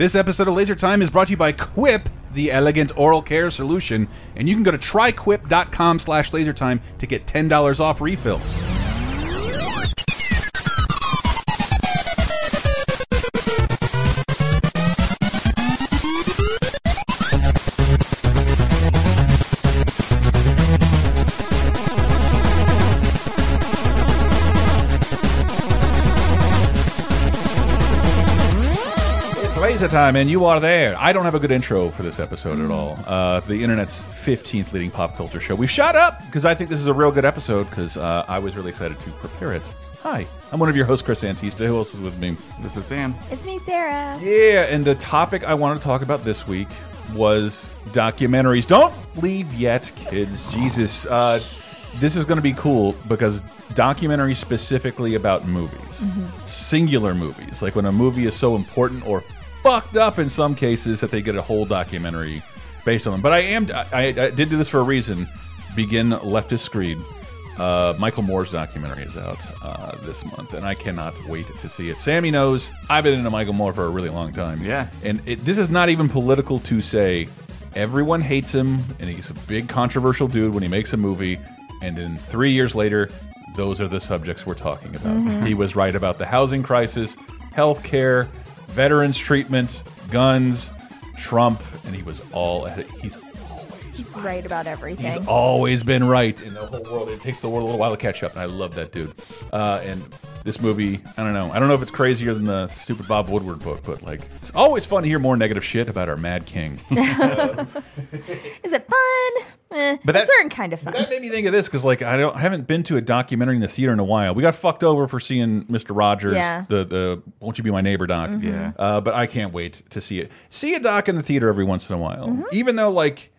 This episode of Laser Time is brought to you by Quip, the elegant oral care solution, and you can go to tryquip.com slash lasertime to get $10 off refills. It's Time, and you are there. I don't have a good intro for this episode at all. Uh, the internet's 15th leading pop culture show. We've shot up because I think this is a real good episode because uh, I was really excited to prepare it. Hi, I'm one of your hosts, Chris Antista. Who else is with me? This is Sam. It's me, Sarah. Yeah, and the topic I wanted to talk about this week was documentaries. Don't leave yet, kids. Jesus. Uh, this is going to be cool because documentaries specifically about movies, singular movies, like when a movie is so important or fucked up in some cases that they get a whole documentary based on them. But I am, I, I did do this for a reason. Begin Leftist Screed. Uh, Michael Moore's documentary is out uh, this month, and I cannot wait to see it. Sammy knows I've been into Michael Moore for a really long time. Yeah. And it, this is not even political to say everyone hates him, and he's a big controversial dude when he makes a movie, and then three years later, those are the subjects we're talking about. He was right about the housing crisis, health care, veterans treatment, guns, Trump, and he was all he's He's right about everything. He's always been right in the whole world. It takes the world a little while to catch up, and I love that dude. Uh, and this movie, I don't know. I don't know if it's crazier than the stupid Bob Woodward book, but like, it's always fun to hear more negative shit about our Mad King. Is it fun? Eh, But a that- certain kind of fun. that made me think of this because, like, I don't, I haven't been to a documentary in the theater in a while. We got fucked over for seeing Mister Rogers, Yeah. the the "Won't You Be My Neighbor" doc. Yeah. Uh, but I can't wait to see it. See a doc in the theater every once in a while, Mm-hmm. even though like.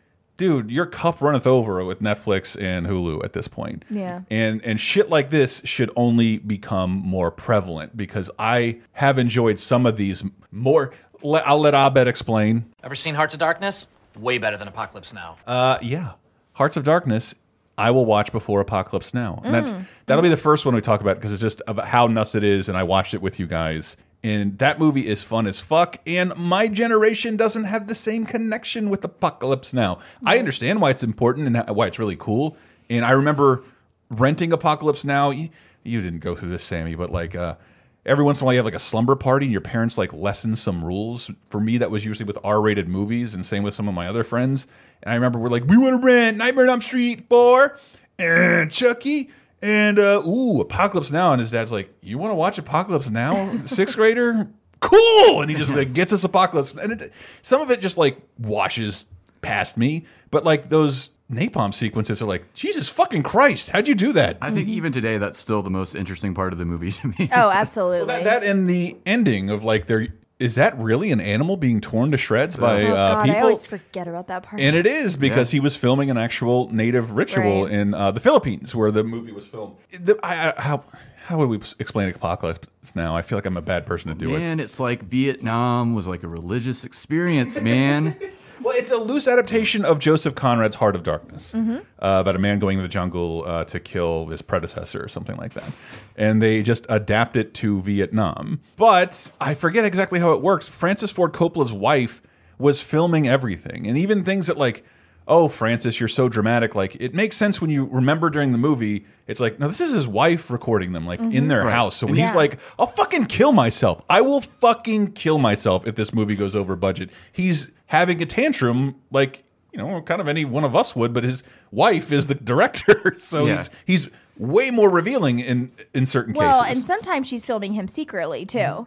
Dude, your cup runneth over with Netflix and Hulu at this point. Yeah. And and shit like this should only become more prevalent because I have enjoyed some of these more. Let, I'll let Abed explain. Ever seen Hearts of Darkness? Way better than Apocalypse Now. Uh, yeah, Hearts of Darkness. I will watch before Apocalypse Now. And that's that'll be the first one we talk about because it's just about how nuts it is, and I watched it with you guys. And that movie is fun as fuck. And my generation doesn't have the same connection with Apocalypse Now. I understand why it's important and why it's really cool. And I remember renting Apocalypse Now. You, you didn't go through this, Sammy, but like. Uh, Every once in a while, you have like a slumber party, and your parents like lessen some rules. For me, that was usually with R-rated movies, and same with some of my other friends. And I remember we're like, we want to rent Nightmare on Elm Street four and Chucky and uh, ooh Apocalypse Now. And his dad's like, you want to watch Apocalypse Now, sixth grader? Cool. And he just like gets us Apocalypse, and it, some of it just like washes past me. But like those napalm sequences are like, Jesus fucking Christ, how'd you do that? I think even today, that's still the most interesting part of the movie to me. Oh, absolutely. That, that and the ending of like there is that really an animal being torn to shreds by oh, uh, God, people? I always forget about that part. and it is because Yeah. he was filming an actual native ritual Right. in uh, the Philippines where the movie was filmed. The, I, I, how how would we explain apocalypse now? I feel like I'm a bad person to do it. Man, it's like Vietnam was like a religious experience, man. Well, it's a loose adaptation of Joseph Conrad's Heart of Darkness Mm-hmm. uh, about a man going to the jungle uh, to kill his predecessor or something like that. And they just adapt it to Vietnam. But I forget exactly how it works. Francis Ford Coppola's wife was filming everything. And even things that, like, oh, Francis, you're so dramatic. Like, it makes sense when you remember during the movie. It's like, no, this is his wife recording them, like, in their house. So when he's Mm-hmm. Yeah. like, I'll fucking kill myself. I will fucking kill myself if this movie goes over budget. He's having a tantrum like, you know, kind of any one of us would, but his wife is the director. so Yeah. he's he's way more revealing in in certain cases. well, and sometimes she's filming him secretly too.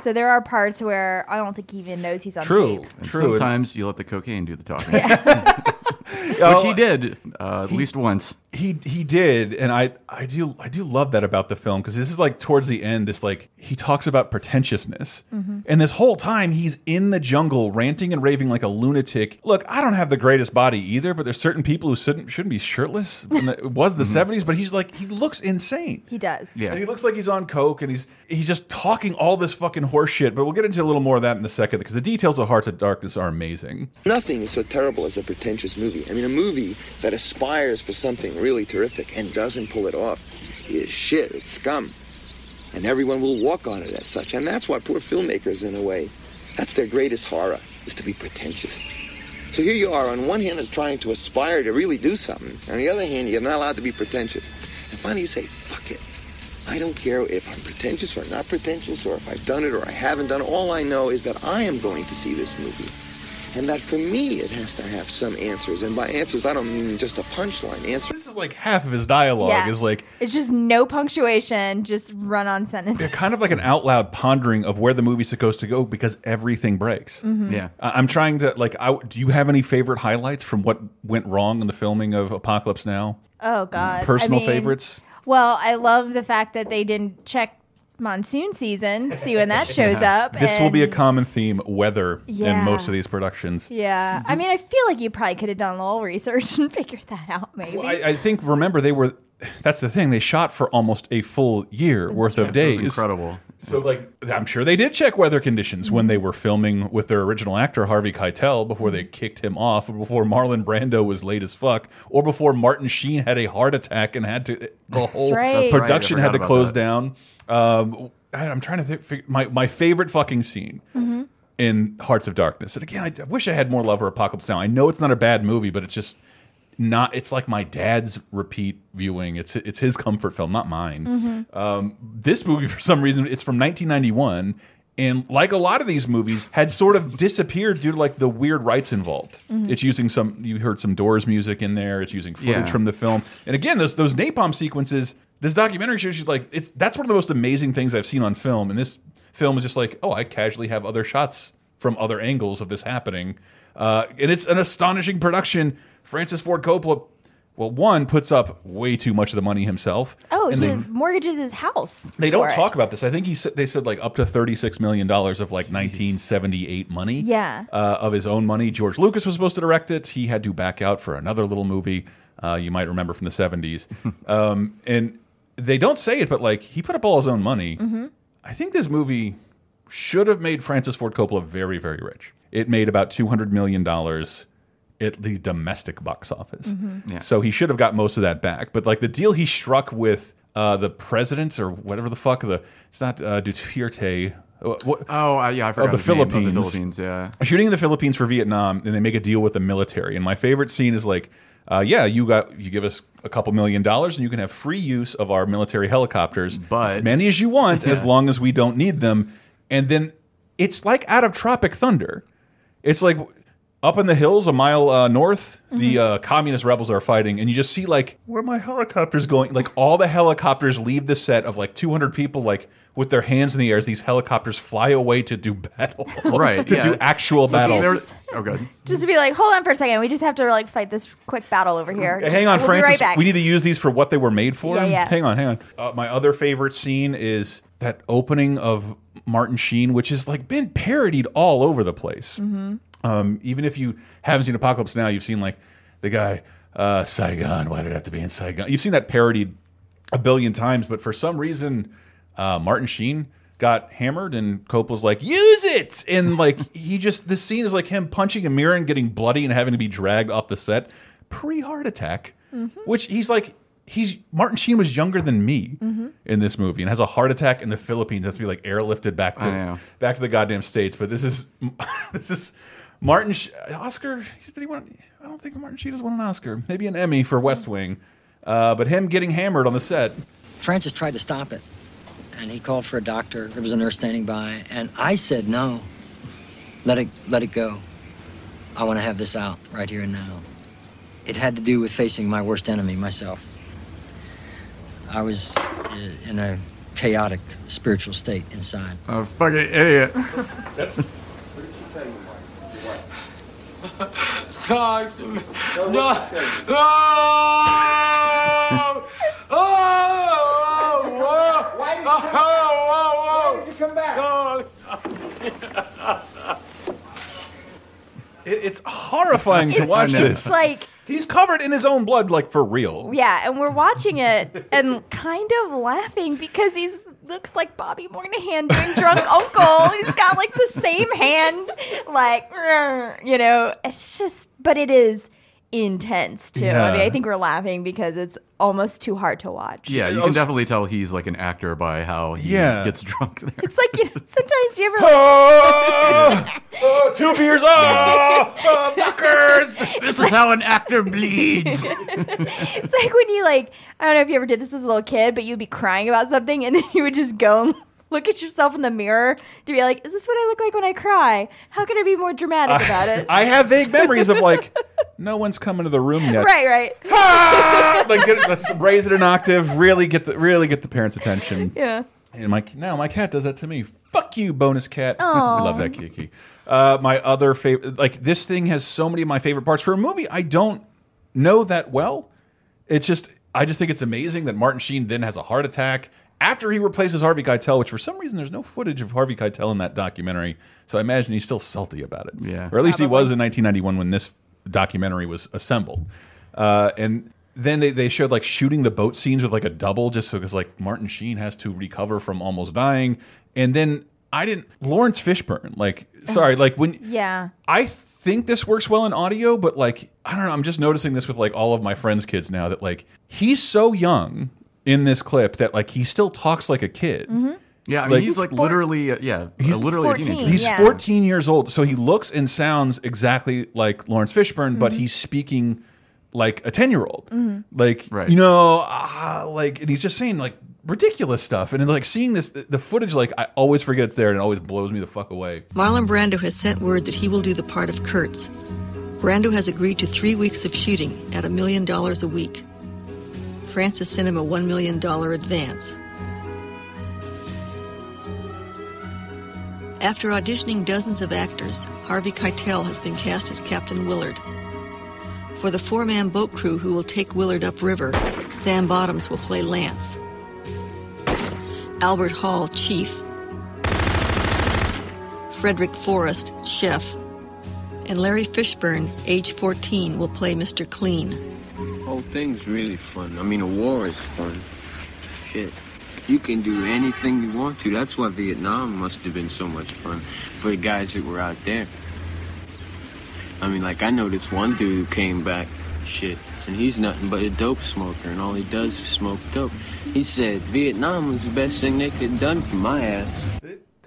So there are parts where I don't think he even knows he's on True. tape. And True. Sometimes you let the cocaine do the talking, which he did uh, at least once. he he did and i i do i do love that about the film because this is like towards the end This like he talks about pretentiousness and this whole time he's in the jungle ranting and raving like a lunatic look i don't have the greatest body either but there's certain people who shouldn't shouldn't be shirtless And it was the 70s but he's like he looks insane He does. Yeah. and he looks like he's on coke and he's he's just talking all this fucking horseshit. but we'll get into a little more of that in a second because the details of hearts of darkness are amazing Nothing is so terrible as a pretentious movie. I mean, a movie that aspires for something really terrific and doesn't pull it off is shit. It's scum. And everyone will walk on it as such. And that's why poor filmmakers, in a way, That's their greatest horror, is to be pretentious. So here you are, on one hand, is trying to aspire to really do something. On the other hand, you're not allowed to be pretentious. And finally you say, fuck it. I don't care if I'm pretentious or not pretentious, or if I've done it or I haven't done it. All I know is that I am going to see this movie. And that for me, it has to have some answers. And by answers, I don't mean just a punchline. Answer. This is like half of his dialogue Yeah. is like It's just no punctuation, just run on sentences. they're kind of like an out loud pondering of where the movie's supposed to go because everything breaks. Mm-hmm. Yeah. I- I'm trying to like. I, do you have any favorite highlights from what went wrong in the filming of Apocalypse Now? Oh God. I Personal mean, favorites? Well, I love the fact that they didn't check monsoon season, see when that shows up. This will be a common theme: weather in most of these productions. Yeah, I mean, I feel like you probably could have done a little research and figured that out, maybe. Well, I, I think remember they were. That's the thing. They shot for almost a full year worth of It days. was incredible. So, like, I'm sure they did check weather conditions when they mm-hmm. were filming with their original actor Harvey Keitel before they mm-hmm. kicked him off, or before Marlon Brando was late as fuck, or before Martin Sheen had a heart attack and had to the whole right. That's right, production had to close that. down. Um, I- I'm trying to think. My my favorite fucking scene. In Hearts of Darkness, and again, I wish I had more love for Apocalypse Now. I know it's not a bad movie, but it's just not. It's like my dad's repeat viewing. It's it's his comfort film, not mine. Um, this movie, for some reason, it's from 1991, and like a lot of these movies, had sort of disappeared due to like the weird rights involved. It's using some. You heard some Doors music in there. It's using footage Yeah. from the film, and again, those those napalm sequences. This documentary shows you like it's that's one of the most amazing things I've seen on film, and this film is just like, oh, I casually have other shots from other angles of this happening, uh, and it's an astonishing production. Francis Ford Coppola, well, one puts up way too much of the money himself. oh, and he they, mortgages his house. they don't it. talk about this. I think he said they said like up to thirty six million dollars of like nineteen seventy eight money. Yeah. uh, of his own money. George Lucas was supposed to direct it. He had to back out for another little movie. Uh, you might remember from the seventies. um, and they don't say it, but like he put up all his own money. Mm-hmm. I think this movie should have made Francis Ford Coppola very, very rich. It made about two hundred million dollars at the domestic box office. Mm-hmm. Yeah. So he should have got most of that back. But like the deal he struck with uh, the president or whatever the fuck the it's not uh, Duterte. uh, What, Oh, uh, yeah, I forgot the his name. Of Philippines. the Philippines, yeah. shooting in the Philippines for Vietnam, and they make a deal with the military. And my favorite scene is like, uh, yeah, you got you give us a couple million dollars, and you can have free use of our military helicopters, But- as many as you want, as long as we don't need them. And then it's like out of Tropic Thunder. It's like up in the hills a mile uh, north, the uh, communist rebels are fighting, and you just see like where are my helicopters going? Like all the helicopters leave the set of like 200 people, like with their hands in the air as these helicopters fly away to do battle, Right, to yeah. do actual battle. There- There- oh, good. Just to be like, hold on for a second. We just have to like fight this quick battle over here. Just- hang on, we'll Francis. Be right back. we need to use these for what they were made for. Yeah, yeah. Hang on, hang on. Uh, my other favorite scene is that opening of Martin Sheen, which has like been parodied all over the place. Mm-hmm. Um, even if you haven't seen Apocalypse Now, you've seen like the guy uh, Saigon. Why did it have to be in Saigon? You've seen that parodied a billion times, but for some reason, uh, Martin Sheen got hammered and Coppola's like, use it! And like, he just, this scene is like him punching a mirror and getting bloody and having to be dragged off the set pre heart attack, Mm-hmm. which he's like, he's, Martin Sheen was younger than me Mm-hmm. in this movie and has a heart attack in the Philippines, has to be like airlifted back to, back to the goddamn States. But this is, this is Martin, Sh Oscar, he said, did he win? I don't think Martin Sheen has won an Oscar, maybe an Emmy for West Wing. Uh, but him getting hammered on the set, Francis tried to stop it, and he called for a doctor. There was a nurse standing by, and I said no. Let it, let it go. I want to have this out right here and now. It had to do with facing my worst enemy, myself. I was uh, in a chaotic spiritual state inside. Oh, fucking idiot. that's Talk to me. No. No. Oh, whoa. Why did you Oh, come whoa, Why did you come back? whoa. It, it's horrifying to It's, watch it's this. like, He's covered in his own blood, like for real. yeah, and we're watching it and kind of laughing because he's looks like Bobby Moynihan doing drunk uncle. He's got like the same hand, like you know. It's just, but it is intense too. Yeah. I mean, I think we're laughing because it's almost too hard to watch. Yeah, you can was- definitely tell he's like an actor by how he Yeah. gets drunk there. It's like you know, sometimes you ever Oh, oh, two beers. Oh, oh fuckers. this is how an actor bleeds. It's like when you like I don't know if you ever did this as a little kid, but you'd be crying about something and then you would just go and look at yourself in the mirror to be like, is this what I look like when I cry? How can I be more dramatic about it? I have vague memories of like, no one's coming to the room yet. right, right. Ah! like, get, let's raise it an octave. Really get the really get the parents' attention. Yeah. And my now my cat does that to me. Fuck you, bonus cat. I love that Kiki. Uh, my other favorite, like this thing has so many of my favorite parts for a movie I don't know that well. It's just I just think it's amazing that Martin Sheen then has a heart attack after he replaces Harvey Keitel, which for some reason there's no footage of Harvey Keitel in that documentary. So I imagine he's still salty about it. Yeah. or at least he was in 1991 when this documentary was assembled. Uh, and then they, they showed like shooting the boat scenes with like a double just so because like Martin Sheen has to recover from almost dying. And then I didn't Laurence Fishburne like sorry like when Yeah. I think this works well in audio, but like I don't know. I'm just noticing this with like all of my friends' kids now that like he's so young in this clip that like he still talks like a kid. Yeah, I mean Like- he's like four- literally uh, yeah, He's uh, literally a 14. teenager. He's Yeah. 14 years old, so he looks and sounds exactly like Laurence Fishburne, but he's speaking like a 10 year old. Like, Right. you know, ah, like, and he's just saying like ridiculous stuff. And like seeing this, the footage, like, I always forget it's there and it always blows me the fuck away. Marlon Brando has sent word that he will do the part of Kurtz. Brando has agreed to three weeks of shooting at a million dollars a week. Francis has sent him a one million dollar advance. After auditioning dozens of actors, Harvey Keitel has been cast as Captain Willard. For the four man boat crew who will take Willard upriver, Sam Bottoms will play Lance. Albert Hall, Chief. Frederick Forrest, Chef. And Larry Fishburne, age 14, will play Mr. Clean. Whole thing's really fun. I mean, a war is fun. Shit. You can do anything you want to. That's why Vietnam must have been so much fun for the guys that were out there. I mean, like, I know this one dude who came back, shit, and he's nothing but a dope smoker, and all he does is smoke dope. He said Vietnam was the best thing they could have done for my ass.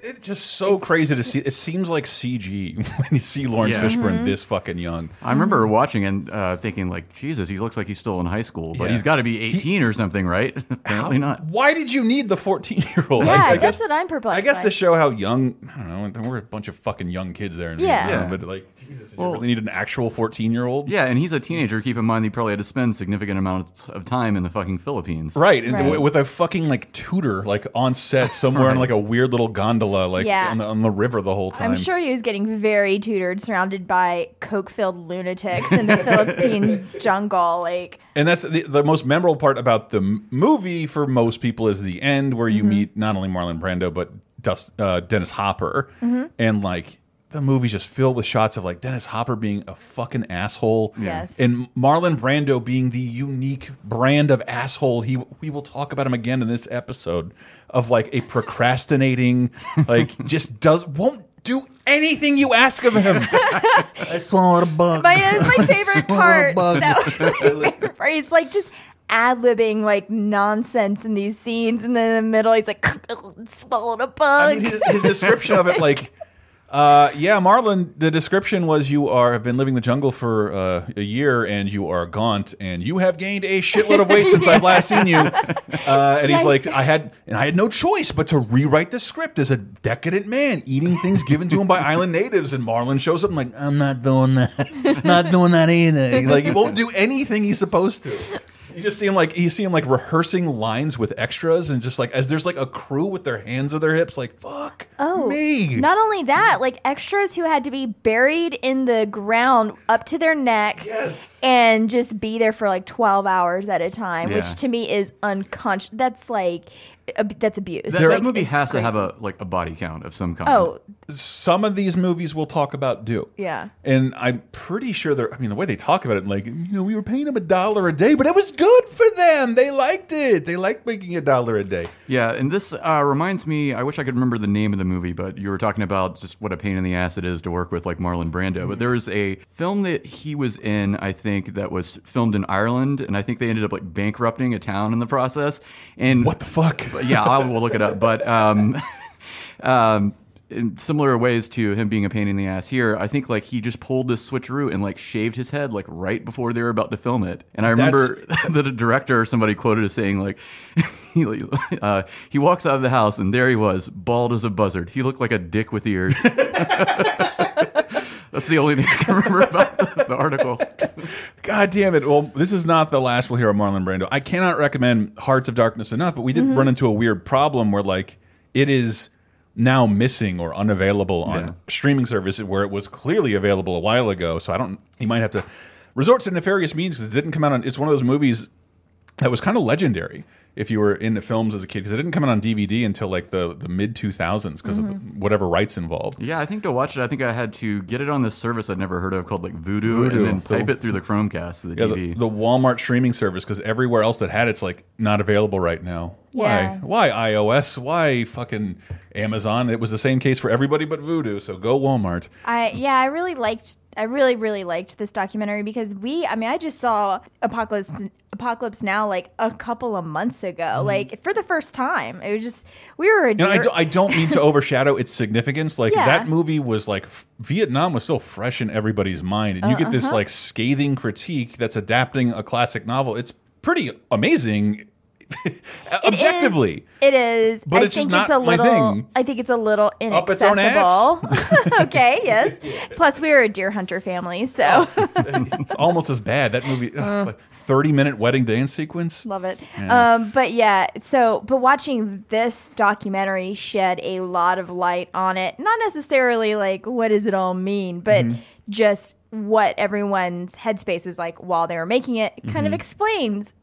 It's just so crazy to see. It seems like CG when you see Laurence Yeah. Fishburne this fucking young. I remember watching and uh, thinking like, Jesus, he looks like he's still in high school, but Yeah. he's got to be 18 or something, right? Apparently not. Why did you need the 14 year old? Yeah, that's guess, what I'm perplexed I guess by. to show how young, I don't know, there were a bunch of fucking young kids there. In Yeah. Vietnam, Yeah. But like, Jesus, did Well- you really need an actual 14 year old? Yeah, and he's a teenager. Keep in mind, he probably had to spend significant amounts of time in the fucking Philippines. Right, Right. with a fucking like tutor, like on set somewhere in like a weird little gondola, like Yeah. on, the, on the river the whole time. I'm sure he was getting very tutored, surrounded by coke-filled lunatics in the Philippine jungle. Like, And that's the, the most memorable part about the movie for most people is the end where you meet not only Marlon Brando but Dust, uh, Dennis Hopper, Mm-hmm. and like the movie's just filled with shots of like Dennis Hopper being a fucking asshole, Yes. and Marlon Brando being the unique brand of asshole. He we will talk about him again in this episode of like a procrastinating, like just does won't do anything you ask of him. I swallowed a bug. my, it's my favorite part. bug. That was my favorite part. He's like just ad libbing like nonsense in these scenes, and then in the middle, he's like swallowed a bug. I mean, his, his description of it, like, uh, yeah, Marlon. The description was you are have been living the jungle for uh, a year and you are gaunt and you have gained a shitload of weight since I've last seen you. Uh, and he's like, I had and I had no choice but to rewrite the script as a decadent man eating things given to him by island natives. And Marlon shows up. I'm like, I'm not doing that. not doing that either. like he won't do anything he's supposed to. You just see him like you see him like rehearsing lines with extras and just like as there's like a crew with their hands on their hips, like fuck Oh, me. Not only that, like extras who had to be buried in the ground up to their neck Yes. and just be there for like 12 hours at a time, Yeah. which to me is unconscious. That's like, ab- that's abuse. That, Like, that movie it's has to have a like a body count of some kind. Oh, some of these movies we'll talk about do. Yeah. And I'm pretty sure they're, I mean, the way they talk about it, like, you know, we were paying them a dollar a day, but it was good for them. They liked it. They liked making a dollar a day. Yeah, and this uh, reminds me. I wish I could remember the name of the movie, but you were talking about just what a pain in the ass it is to work with like Marlon Brando. But there was a film that he was in, I think, that was filmed in Ireland, and I think they ended up like bankrupting a town in the process. And what the fuck? yeah, I will look it up. But um, um, in similar ways to him being a pain in the ass here, I think like he just pulled this switcheroo and like shaved his head like right before they were about to film it. And I remember that a director or somebody quoted as saying like he, uh, he walks out of the house and there he was, bald as a buzzard. He looked like a dick with ears. That's the only thing I can remember about the, the article. God damn it. Well, this is not the last we'll hear of Marlon Brando. I cannot recommend Hearts of Darkness enough, but we did Mm-hmm. run into a weird problem where, like, it is now missing or unavailable on Yeah. streaming services where it was clearly available a while ago. So I don't, you might have to resort to nefarious means because it didn't come out on, it's one of those movies that was kind of legendary if you were into films as a kid because it didn't come out on DVD until like the, the mid 2000s because of the, Mm-hmm. whatever rights involved. Yeah, I think to watch it, I think I had to get it on this service I'd never heard of called like Vudu, Vudu. and then The- type it through the Chromecast to the Yeah, TV. the, the Walmart streaming service because everywhere else that had it's like not available right now. Yeah. Why? Why iOS? Why fucking Amazon? It was the same case for everybody but Vudu. So go Walmart. I yeah, I really liked I really really liked this documentary because we I mean I just saw Apocalypse Apocalypse Now like a couple of months ago like for the first time. It was just we were. And I, do, I don't mean to overshadow its significance. Like Yeah. that movie was like Vietnam was still fresh in everybody's mind, and you get this Uh-huh. like scathing critique that's adapting a classic novel. It's pretty amazing, It objectively. is- It is. But I it's just think it's not a my little. thing. I think it's a little Up its own ass. inaccessible. okay. Yes. Plus, we are a deer hunter family, so it's almost as bad. That movie, ugh, like thirty minute wedding dance sequence. love it. Yeah. Um, but yeah. So, but watching this documentary shed a lot of light on it. Not necessarily like what does it all mean, but Mm-hmm. just what everyone's headspace was like while they were making it. It Kind of Mm-hmm. explains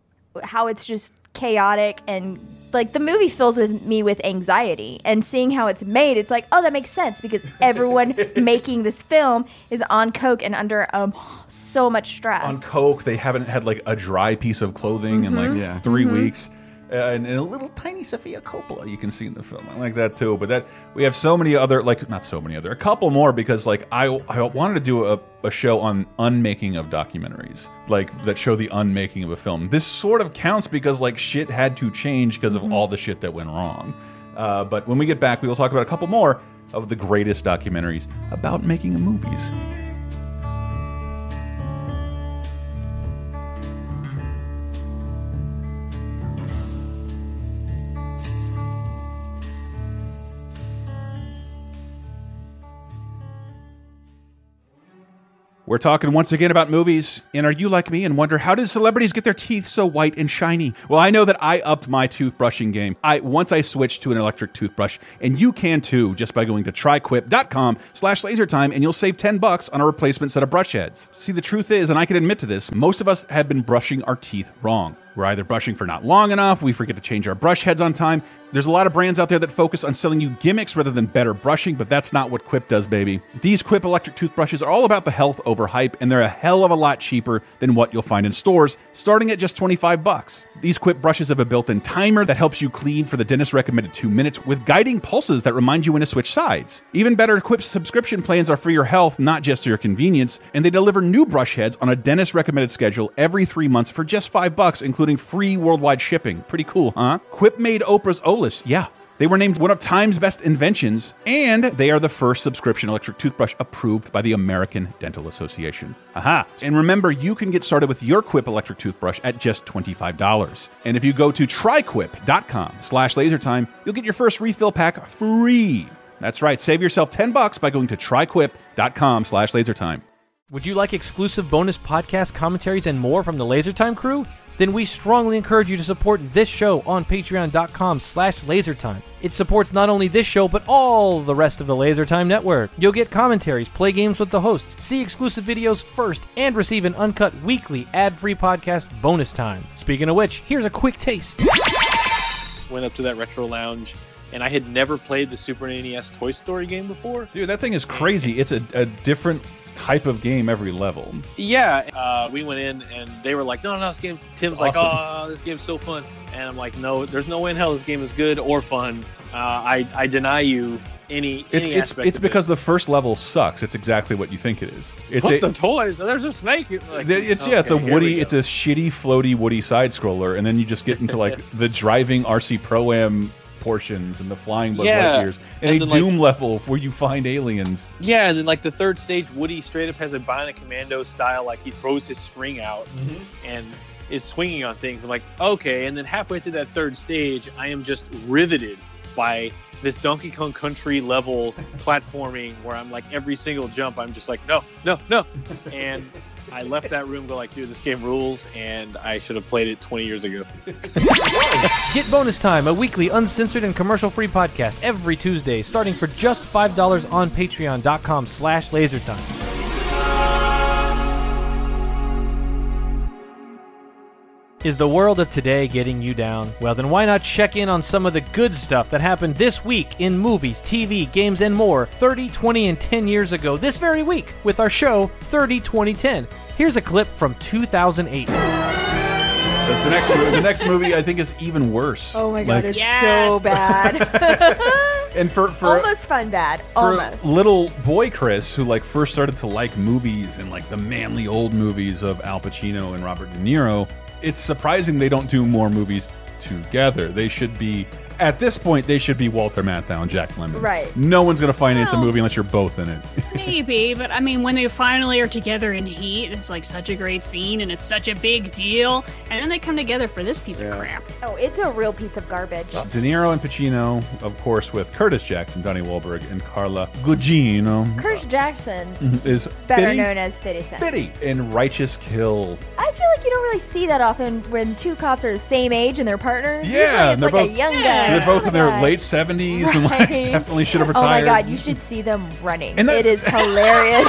how it's just chaotic and like the movie fills with me with anxiety and seeing how it's made it's like oh that makes sense because everyone making this film is on coke and under um so much stress on coke. They haven't had like a dry piece of clothing in like Mm-hmm. 3 weeks. And, and a little tiny Sofia Coppola you can see in the film. I like that too. But that we have so many other like not so many other a couple more because like I I wanted to do a, a show on unmaking of documentaries like that show the unmaking of a film. This sort of counts because like shit had to change because of all the shit that went wrong. Uh, but when we get back, we will talk about a couple more of the greatest documentaries about making movies. We're talking once again about movies, and are you like me and wonder how did celebrities get their teeth so white and shiny? Well, I know that I upped my toothbrushing game. I once I switched to an electric toothbrush, and you can too, just by going to tryquip.com slash lasertime, and you'll save 10 bucks on a replacement set of brush heads. See, the truth is, and I can admit to this, most of us have been brushing our teeth wrong. We're either brushing for not long enough, we forget to change our brush heads on time. There's a lot of brands out there that focus on selling you gimmicks rather than better brushing, but that's not what Quip does, baby. These Quip electric toothbrushes are all about the health over hype, and they're a hell of a lot cheaper than what you'll find in stores, starting at just 25 bucks. These Quip brushes have a built-in timer that helps you clean for the dentist recommended two minutes with guiding pulses that remind you when to switch sides. Even better, Quip's subscription plans are for your health, not just your convenience, and they deliver new brush heads on a dentist recommended schedule every three months for just five bucks, including free worldwide shipping. Pretty cool, huh? Quip made Oprah's O List, yeah. They were named one of Time's best inventions, and they are the first subscription electric toothbrush approved by the American Dental Association. Aha! And remember, you can get started with your Quip electric toothbrush at just $25. And if you go to tryquip.com slash lasertime, you'll get your first refill pack free. That's right, save yourself 10 bucks by going to tryquip.com slash lasertime. Would you like exclusive bonus podcast commentaries and more from the LaserTime crew? Then we strongly encourage you to support this show on patreon.com slash lasertime. It supports not only this show, but all the rest of the LaserTime network. You'll get commentaries, play games with the hosts, see exclusive videos first, and receive an uncut weekly ad-free podcast bonus time. Speaking of which, here's a quick taste. went up to that retro lounge and I had never played the Super NES Toy Story game before. Dude, that thing is crazy. It's a, a different type of game every level. Yeah, uh, we went in and they were like, "No, no, no this game." Tim's like. "Oh, this game's so fun," and I'm like, "No, there's no way in hell this game is good or fun. Uh, I I deny you any It's any it's it's of because the first level sucks. It's exactly what you think it is. It's Put a, the toys. There's a snake. Like, it's yeah, it's a woody, it's a shitty, floaty, woody side scroller, and then you just get into like the driving RC Pro Am portions and the flying Buzz Yeah, Lightyears, and, and a then, like- Doom level where you find aliens. Yeah, and then like the third stage, Woody straight up has a Bionic Commando style, like he throws his string out Mm-hmm. and is swinging on things. I'm like, okay. And then halfway through that third stage, I am just riveted by this Donkey Kong Country level platforming where I'm like every single jump, I'm just like, no, no, no. And I left that room, go like, dude, this game rules, and I should have played it 20 years ago. Get Bonus Time, a weekly uncensored and commercial-free podcast every Tuesday, starting for just $5 on patreon.com slash lasertime. Is the world of today getting you down? Well, then why not check in on some of the good stuff that happened this week in movies, TV, games, and more 30, 20, and 10 years ago this very week with our show 30, 20, 10. Here's a clip from 2008. That's the next movie. The next movie I think is even worse. Oh my god, Like, it's so bad. and for for Almost fun bad. for Almost. little boy Chris, who like first started to like movies and like the manly old movies of Al Pacino and Robert De Niro, it's surprising they don't do more movies together. They should be at this point they should be Walter Matthau and Jack Lemmon. Right. No one's gonna finance a movie unless you're both in it. Maybe, but I mean, when they finally are together in Heat, it's like such a great scene and it's such a big deal. And then they come together for this piece of crap. Oh, it's a real piece of garbage. De Niro and Pacino, of course, with Curtis Jackson, Donnie Wahlberg, and Carla Gugino. Curtis Jackson, mm-hmm. is better Fitty, known as Fitty Sen. Fitty in Righteous Kill. I feel like you don't really see that often when two cops are the same age and they're partners. Yeah, Usually it's they're like a both- young guy. They're both in their guy. late seventies and like Right. definitely should have retired. Oh my retired. god, you should see them running. And that- it is hilarious.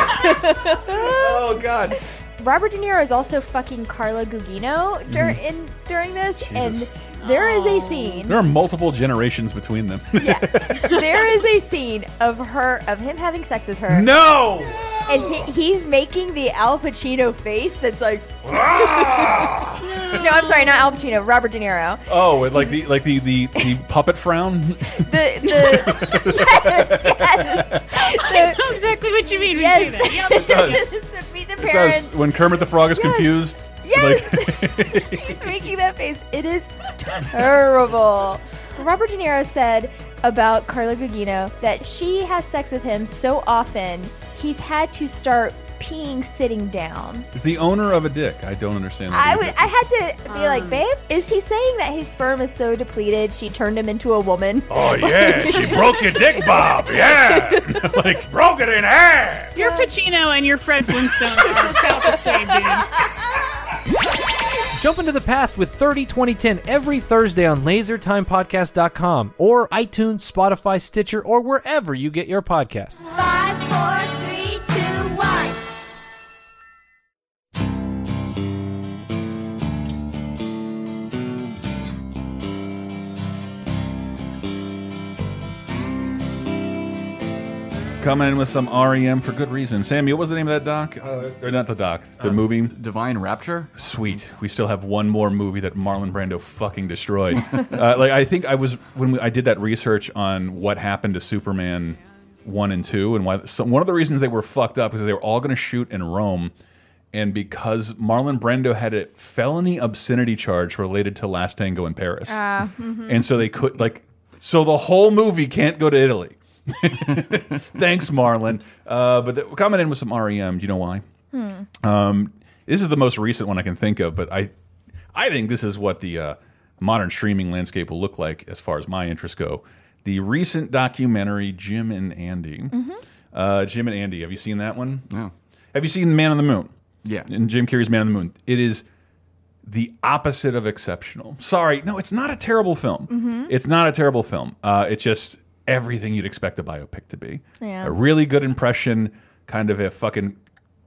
oh god. Robert De Niro is also fucking Carla Gugino dur- Mhm. in during this, Jesus. and there is a scene. There are multiple generations between them. yeah, there is a scene of her of him having sex with her. No! And he, he's making the Al Pacino face that's like ah! No, I'm sorry, not Al Pacino, Robert De Niro. Oh, and like the like the the, the puppet frown. The the yes, yes. I know exactly what you mean when Yes. you say that. Yep. It does. meet the It does. When Kermit the Frog is Yes. confused. Yes. Like, He's making that face. It is terrible. Robert De Niro said about Carla Gugino that she has sex with him so often he's had to start peeing sitting down. is the owner of a dick. I don't understand that. I I had to be like, um. babe, is he saying that his sperm is so depleted she turned him into a woman? Oh yeah, she broke your dick, Bob. Yeah, like broke it in half. Your Pacino and your Fred Flintstone are about the same, dude. Jump into the past with 30 2010 every Thursday on lasertimepodcast.com or iTunes, Spotify, Stitcher, or wherever you get your podcasts. Five, four, Coming in with some REM for good reason. Sammy, what was the name of that doc? Uh, or not the doc, the movie? Divine Rapture. Sweet. We still have one more movie that Marlon Brando fucking destroyed. uh, like I think I was when we, I did that research on what happened to Superman one and two, and why so one of the reasons they were fucked up is they were all going to shoot in Rome. And because Marlon Brando had a felony obscenity charge related to Last Tango in Paris, Ah, mhm. and so they could like, so the whole movie can't go to Italy. Thanks, Marlon. Uh, but the, coming in with some REM. Do you know why? Hmm. Um, this is the most recent one I can think of, but I, I think this is what the uh, modern streaming landscape will look like as far as my interests go. The recent documentary Jim and Andy. Mm-hmm. Uh, Jim and Andy. Have you seen that one? No. Have you seen Man on the Moon? Yeah. And Jim Carrey's Man on the Moon. It is the opposite of exceptional. Sorry, no, it's not a terrible film. Mhm. It's not a terrible film. Uh, it's just everything you'd expect a biopic to be. Yeah. A really good impression, kind of a fucking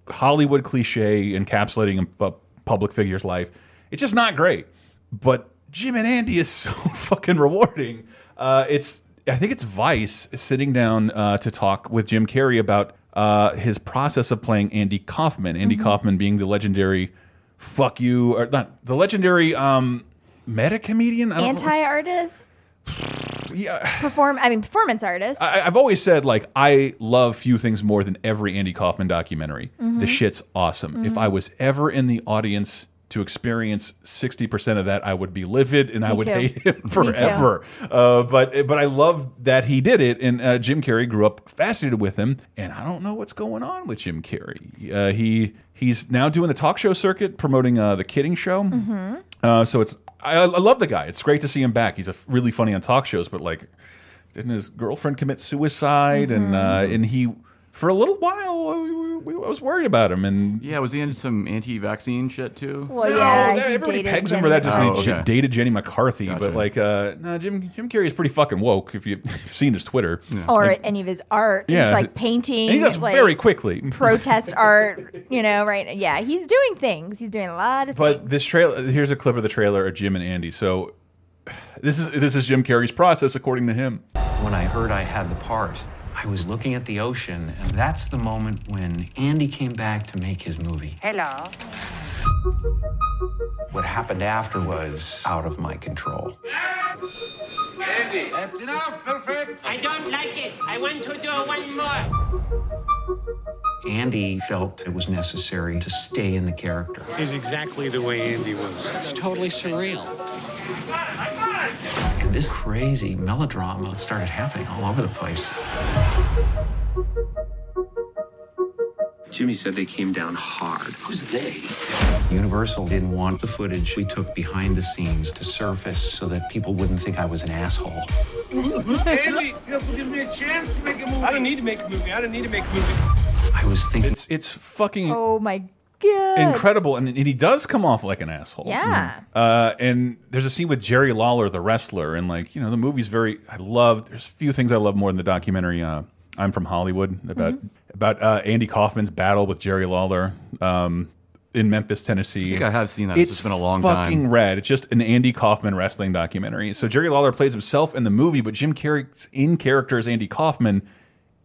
Hollywood cliche encapsulating a public figure's life. It's just not great. But Jim and Andy is so fucking rewarding. Uh, it's I think it's Vice sitting down uh, to talk with Jim Carrey about uh, his process of playing Andy Kaufman. Andy Mhm. Kaufman being the legendary "fuck you" or not the legendary um, meta comedian. Anti artist. Yeah. Perform. I mean, performance artist. I, I've always said like I love few things more than every Andy Kaufman documentary. Mhm. The shit's awesome. If Mhm. I was ever in the audience to experience sixty percent of that, I would be livid and I would too. hate him forever. Uh, but but I love that he did it, and uh, Jim Carrey grew up fascinated with him. And I don't know what's going on with Jim Carrey. Uh, he he's now doing the talk show circuit, promoting uh, the Kidding Show. Mhm. Uh, so it's I, I love the guy. It's great to see him back. He's a really funny on talk shows, but like, didn't his girlfriend commit suicide? And uh, and he for a little while we, we, I was worried about him. And Yeah, was he into some anti-vaccine shit too? Well, no, yeah, that- he everybody dated pegs him for that. Just McCarthy. he Oh, okay. dated Jenny McCarthy, Gotcha. but like, uh, no, Jim Jim Carrey is pretty fucking woke. If you've seen his Twitter, or Like, any of his art. Yeah. He's like painting. and he does like, very quickly. protest art. You know, right? Yeah, he's doing things. He's doing a lot of things. But this trailer, here's a clip of the trailer of Jim and Andy. So this is this is Jim Carrey's process, according to him. When I heard I had the part, I was looking at the ocean, and that's the moment when Andy came back to make his movie. Hello. What happened after was out of my control. Andy. That's enough. Perfect. I don't like it. I want to do one more. Andy felt it was necessary to stay in the character. He's exactly the way Andy was. It's totally surreal. And this crazy melodrama started happening all over the place. Jimmy said they came down hard. Who's they? Universal didn't want the footage we took behind the scenes to surface so that people wouldn't think I was an asshole. Andy, you have to give me a chance to make a movie. I don't need to make a movie. I don't need to make a movie. I was thinking it's it's fucking Oh my god! incredible, and, and he does come off like an asshole. Yeah. Uh, and there's a scene with Jerry Lawler, the wrestler, and like you know the movie's very. I love. There's a few things I love more than the documentary. Uh, I'm from Hollywood about Mm-hmm. about uh, Andy Kaufman's battle with Jerry Lawler. Um, in Memphis, Tennessee. I think I have seen that. It's just been a long fucking time. rad. It's just an Andy Kaufman wrestling documentary. So Jerry Lawler plays himself in the movie, but Jim Carrey's in character as Andy Kaufman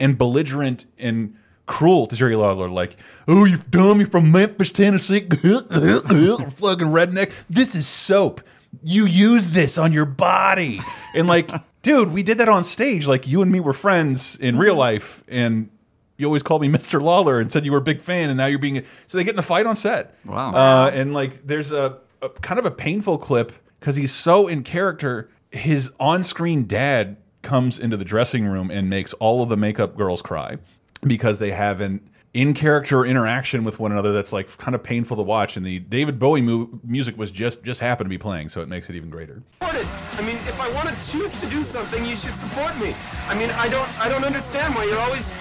and belligerent and cruel to Jerry Lawler. Like, oh, you dumb, you're from Memphis, Tennessee. fucking redneck. This is soap. You use this on your body. And like, dude, we did that on stage. Like, you and me were friends in real life. And you always called me Mr. Lawler and said you were a big fan, and now you're being so they get in a fight on set. Wow. Uh, and like, there's a, a kind of a painful clip because he's so in character. His on-screen dad comes into the dressing room and makes all of the makeup girls cry because they have an in-character interaction with one another that's like kind of painful to watch. And the David Bowie mu music was just just happened to be playing, so it makes it even greater. support it. I mean, if I want to choose to do something, you should support me. I mean, I don't, I don't understand why you're always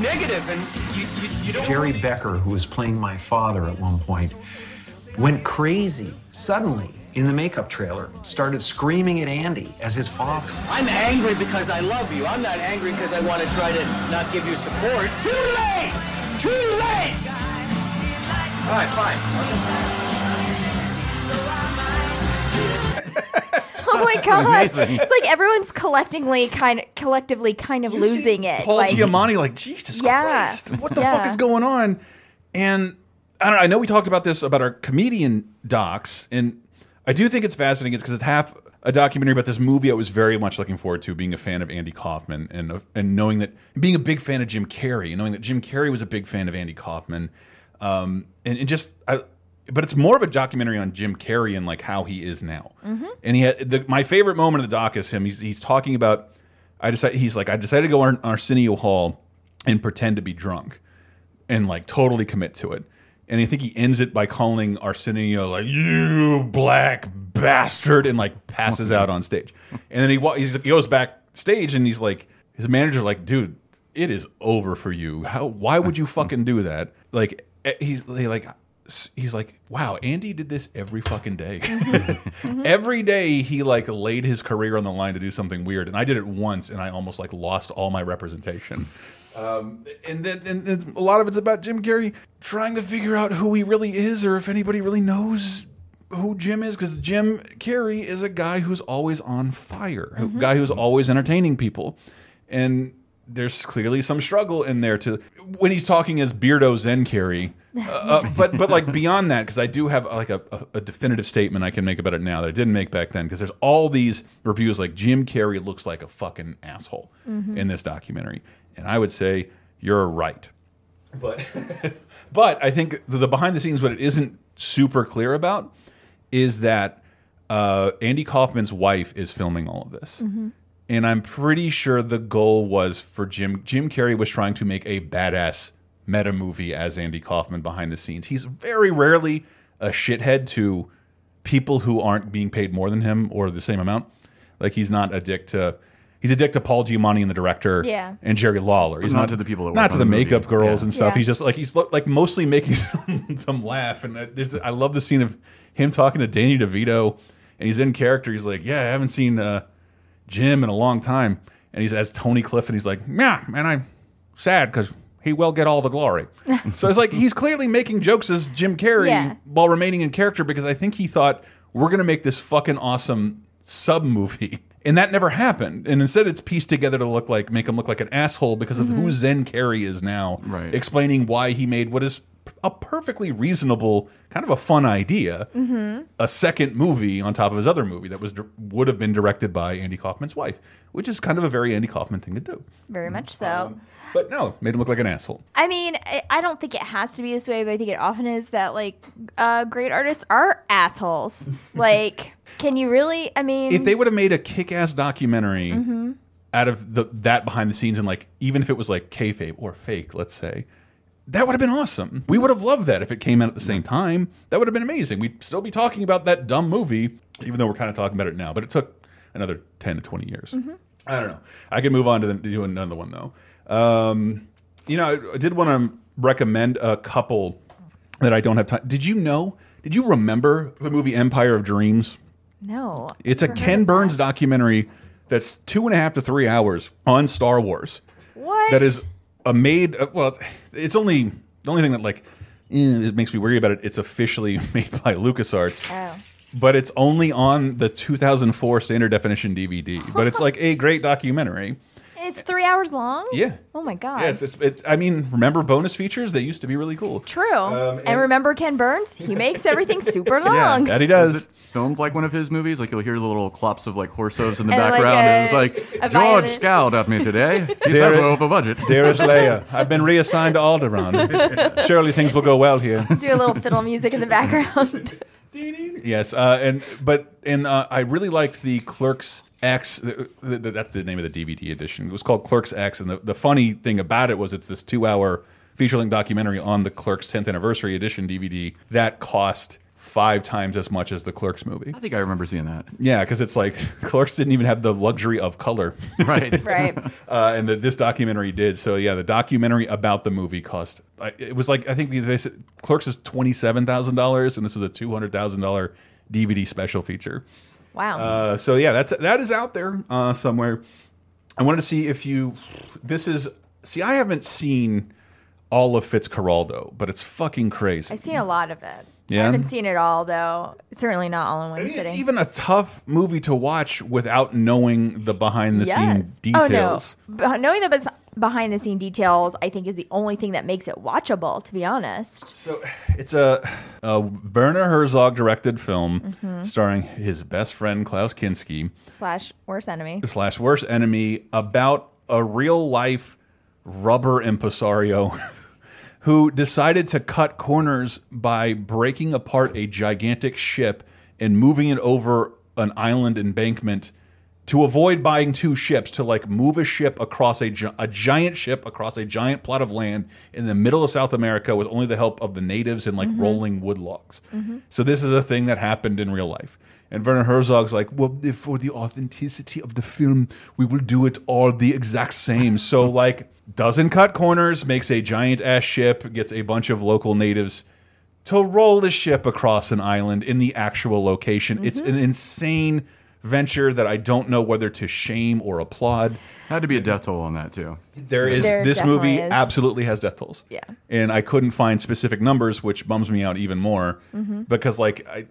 negative and you, you, you don't. Gerry Becker, who was playing my father at one point, went crazy suddenly in the makeup trailer, started screaming at Andy as his father. I'm angry because I love you. I'm not angry because I want to try to not give you support. Too late! Too late! All right, fine. Oh my That's god! amazing. It's like everyone's collectively kind of collectively kind of losing it. Paul like, Giamatti, like Jesus yeah. Christ, what the Yeah. fuck is going on? And I don't know. I know we talked about this about our comedian docs, and I do think it's fascinating. Because it's half a documentary about this movie I was very much looking forward to, being a fan of Andy Kaufman and and knowing that being a big fan of Jim Carrey, and knowing that Jim Carrey was a big fan of Andy Kaufman, um, and, and just I. But it's more of a documentary on Jim Carrey and like how he is now. Mm-hmm. And he had the, my favorite moment of the doc is him. He's, he's talking about. I decided he's like I decided to go on Arsenio Hall and pretend to be drunk, and like totally commit to it. And I think he ends it by calling Arsenio like "you black bastard" and like passes out on stage. And then he he's, he goes backstage and he's like his manager's like, "Dude, it is over for you. How? Why would you fucking do that?" Like eh, he's like he's like, "Wow, Andy did this every fucking day." Every day he like laid his career on the line to do something weird, and I did it once, and I almost like lost all my representation. Um, and then and, a lot of it's about Jim Carrey trying to figure out who he really is, or if anybody really knows who Jim is because Jim Carrey is a guy who's always on fire, a Mm-hmm. guy who's always entertaining people, and there's clearly some struggle in there to when he's talking as Beardo Zen Carrey. Uh, uh, but but like beyond that, because I do have like a, a, a definitive statement I can make about it now that I didn't make back then. Because there's all these reviews like Jim Carrey looks like a fucking asshole Mhm. in this documentary, and I would say you're right. But but I think the, the behind the scenes, what it isn't super clear about, is that uh, Andy Kaufman's wife is filming all of this, Mhm. and I'm pretty sure the goal was for Jim. Jim Carrey was trying to make a badass meta movie as Andy Kaufman behind the scenes. He's very rarely a shithead to people who aren't being paid more than him or the same amount. Like he's not a dick to. He's a dick to Paul Giamatti and the director, Yeah. and Jerry Lawler. He's Not to the people that not to on the the movie. makeup girls Yeah. and stuff. Yeah. He's just like he's like mostly making them laugh. And uh, there's I love the scene of him talking to Danny DeVito, and he's in character. He's like, "Yeah, I haven't seen uh, Jim in a long time," and he's as Tony Clifton. He's like, "Yeah, man, I'm sad because he will get all the glory." so it's like he's clearly making jokes as Jim Carrey Yeah. while remaining in character because I think he thought we're gonna make this fucking awesome sub movie. And that never happened. And instead, it's pieced together to look like make him look like an asshole because of Mhm. who Zen Carrey is now. Right. Explaining why he made what is a perfectly reasonable, kind of a fun idea, Mhm. a second movie on top of his other movie that was would have been directed by Andy Kaufman's wife, which is kind of a very Andy Kaufman thing to do. Very much so. But no, made him look like an asshole. I mean, I, I don't think it has to be this way, but I think it often is that like uh, great artists are assholes. like, can you really? I mean, If they would have made a kick-ass documentary Mhm. out of the that behind the scenes and like even if it was like kayfabe or fake, let's say, that would have been awesome. We would have loved that if it came out at the same time. That would have been amazing. We'd still be talking about that dumb movie, even though we're kind of talking about it now. But it took another ten to twenty years. I don't know. I can move on to, the, to another one though. Um, you know, I, I did want to recommend a couple that I don't have time. Did you know? Did you remember the movie Empire of Dreams? No, It's a Ken Burns documentary that's two and a half to three hours on Star Wars. What? That is a made. Uh, well, it's only the only thing that like eh, it makes me worry about it. It's officially made by LucasArts. Oh. But it's only on the 2004 standard definition DVD. But it's like a great documentary. It's three hours long. Yeah. Oh my god. Yes, it's, it's. I mean, remember bonus features? They used to be really cool. True. Um, and, remember Ken Burns? He makes everything super long. Yeah, that he does. Is it filmed like one of his movies? Like you'll hear the little clops of like horse hooves in the And, like, background, and it's like George violin. scowled at me today. He There- says we're over budget. Dearest Leia, I've been reassigned to Alderaan. Surely things will go well here. Do a little fiddle music in the background. Yes, uh, and but and uh, I really liked the Clerks X. th- th- that's the name of the DVD edition. It was called Clerks X, and the, the funny thing about it was it's this two-hour feature-length documentary on the Clerks 10th anniversary edition DVD that cost five times as much as the Clerks movie. I think I remember seeing that. Yeah, because it's like Clerks didn't even have the luxury of color, Right. Right. uh, and the, this documentary did. So yeah, the documentary about the movie cost. It was like I think they said Clerks is twenty seven thousand dollars, and this is a two hundred thousand dollar DVD special feature. Wow. Uh, so yeah, that's that is out there uh, somewhere. I wanted to see if you. This is see. I haven't seen all of Fitzcarraldo, but it's fucking crazy. I've seen a lot of it. Yeah? I haven't seen it all though. Certainly not all in one I mean, sitting. it's even a tough movie to watch without knowing the behind the scene details. Oh no, But knowing the behind the scene details, I think is the only thing that makes it watchable. To be honest. So it's a, a Werner Herzog directed film Mhm. starring his best friend Klaus Kinski Slash worst enemy. slash worst enemy about a real life rubber impresario who decided to cut corners by breaking apart a gigantic ship and moving it over an island embankment to avoid buying two ships to like move a ship across a, a giant ship across a giant plot of land in the middle of South America with only the help of the natives and like Mhm. rolling wood logs. Mhm. So this is a thing that happened in real life. And Werner Herzog's like, well, if for the authenticity of the film, we will do it all the exact same. So like, doesn't cut corners, makes a giant ass ship, gets a bunch of local natives to roll the ship across an island in the actual location. It's Mm-hmm. an insane venture that I don't know whether to shame or applaud. Had to be a death toll on that too. There is There this movie is. absolutely has death tolls. Yeah. And I couldn't find specific numbers, which bums me out even more Mhm. because like I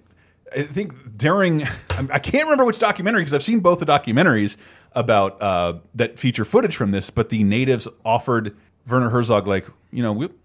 I think during I'm- can't remember which documentary because I've seen both the documentaries about uh, that feature footage from this, but the natives offered Werner Herzog like, you know, we, we'll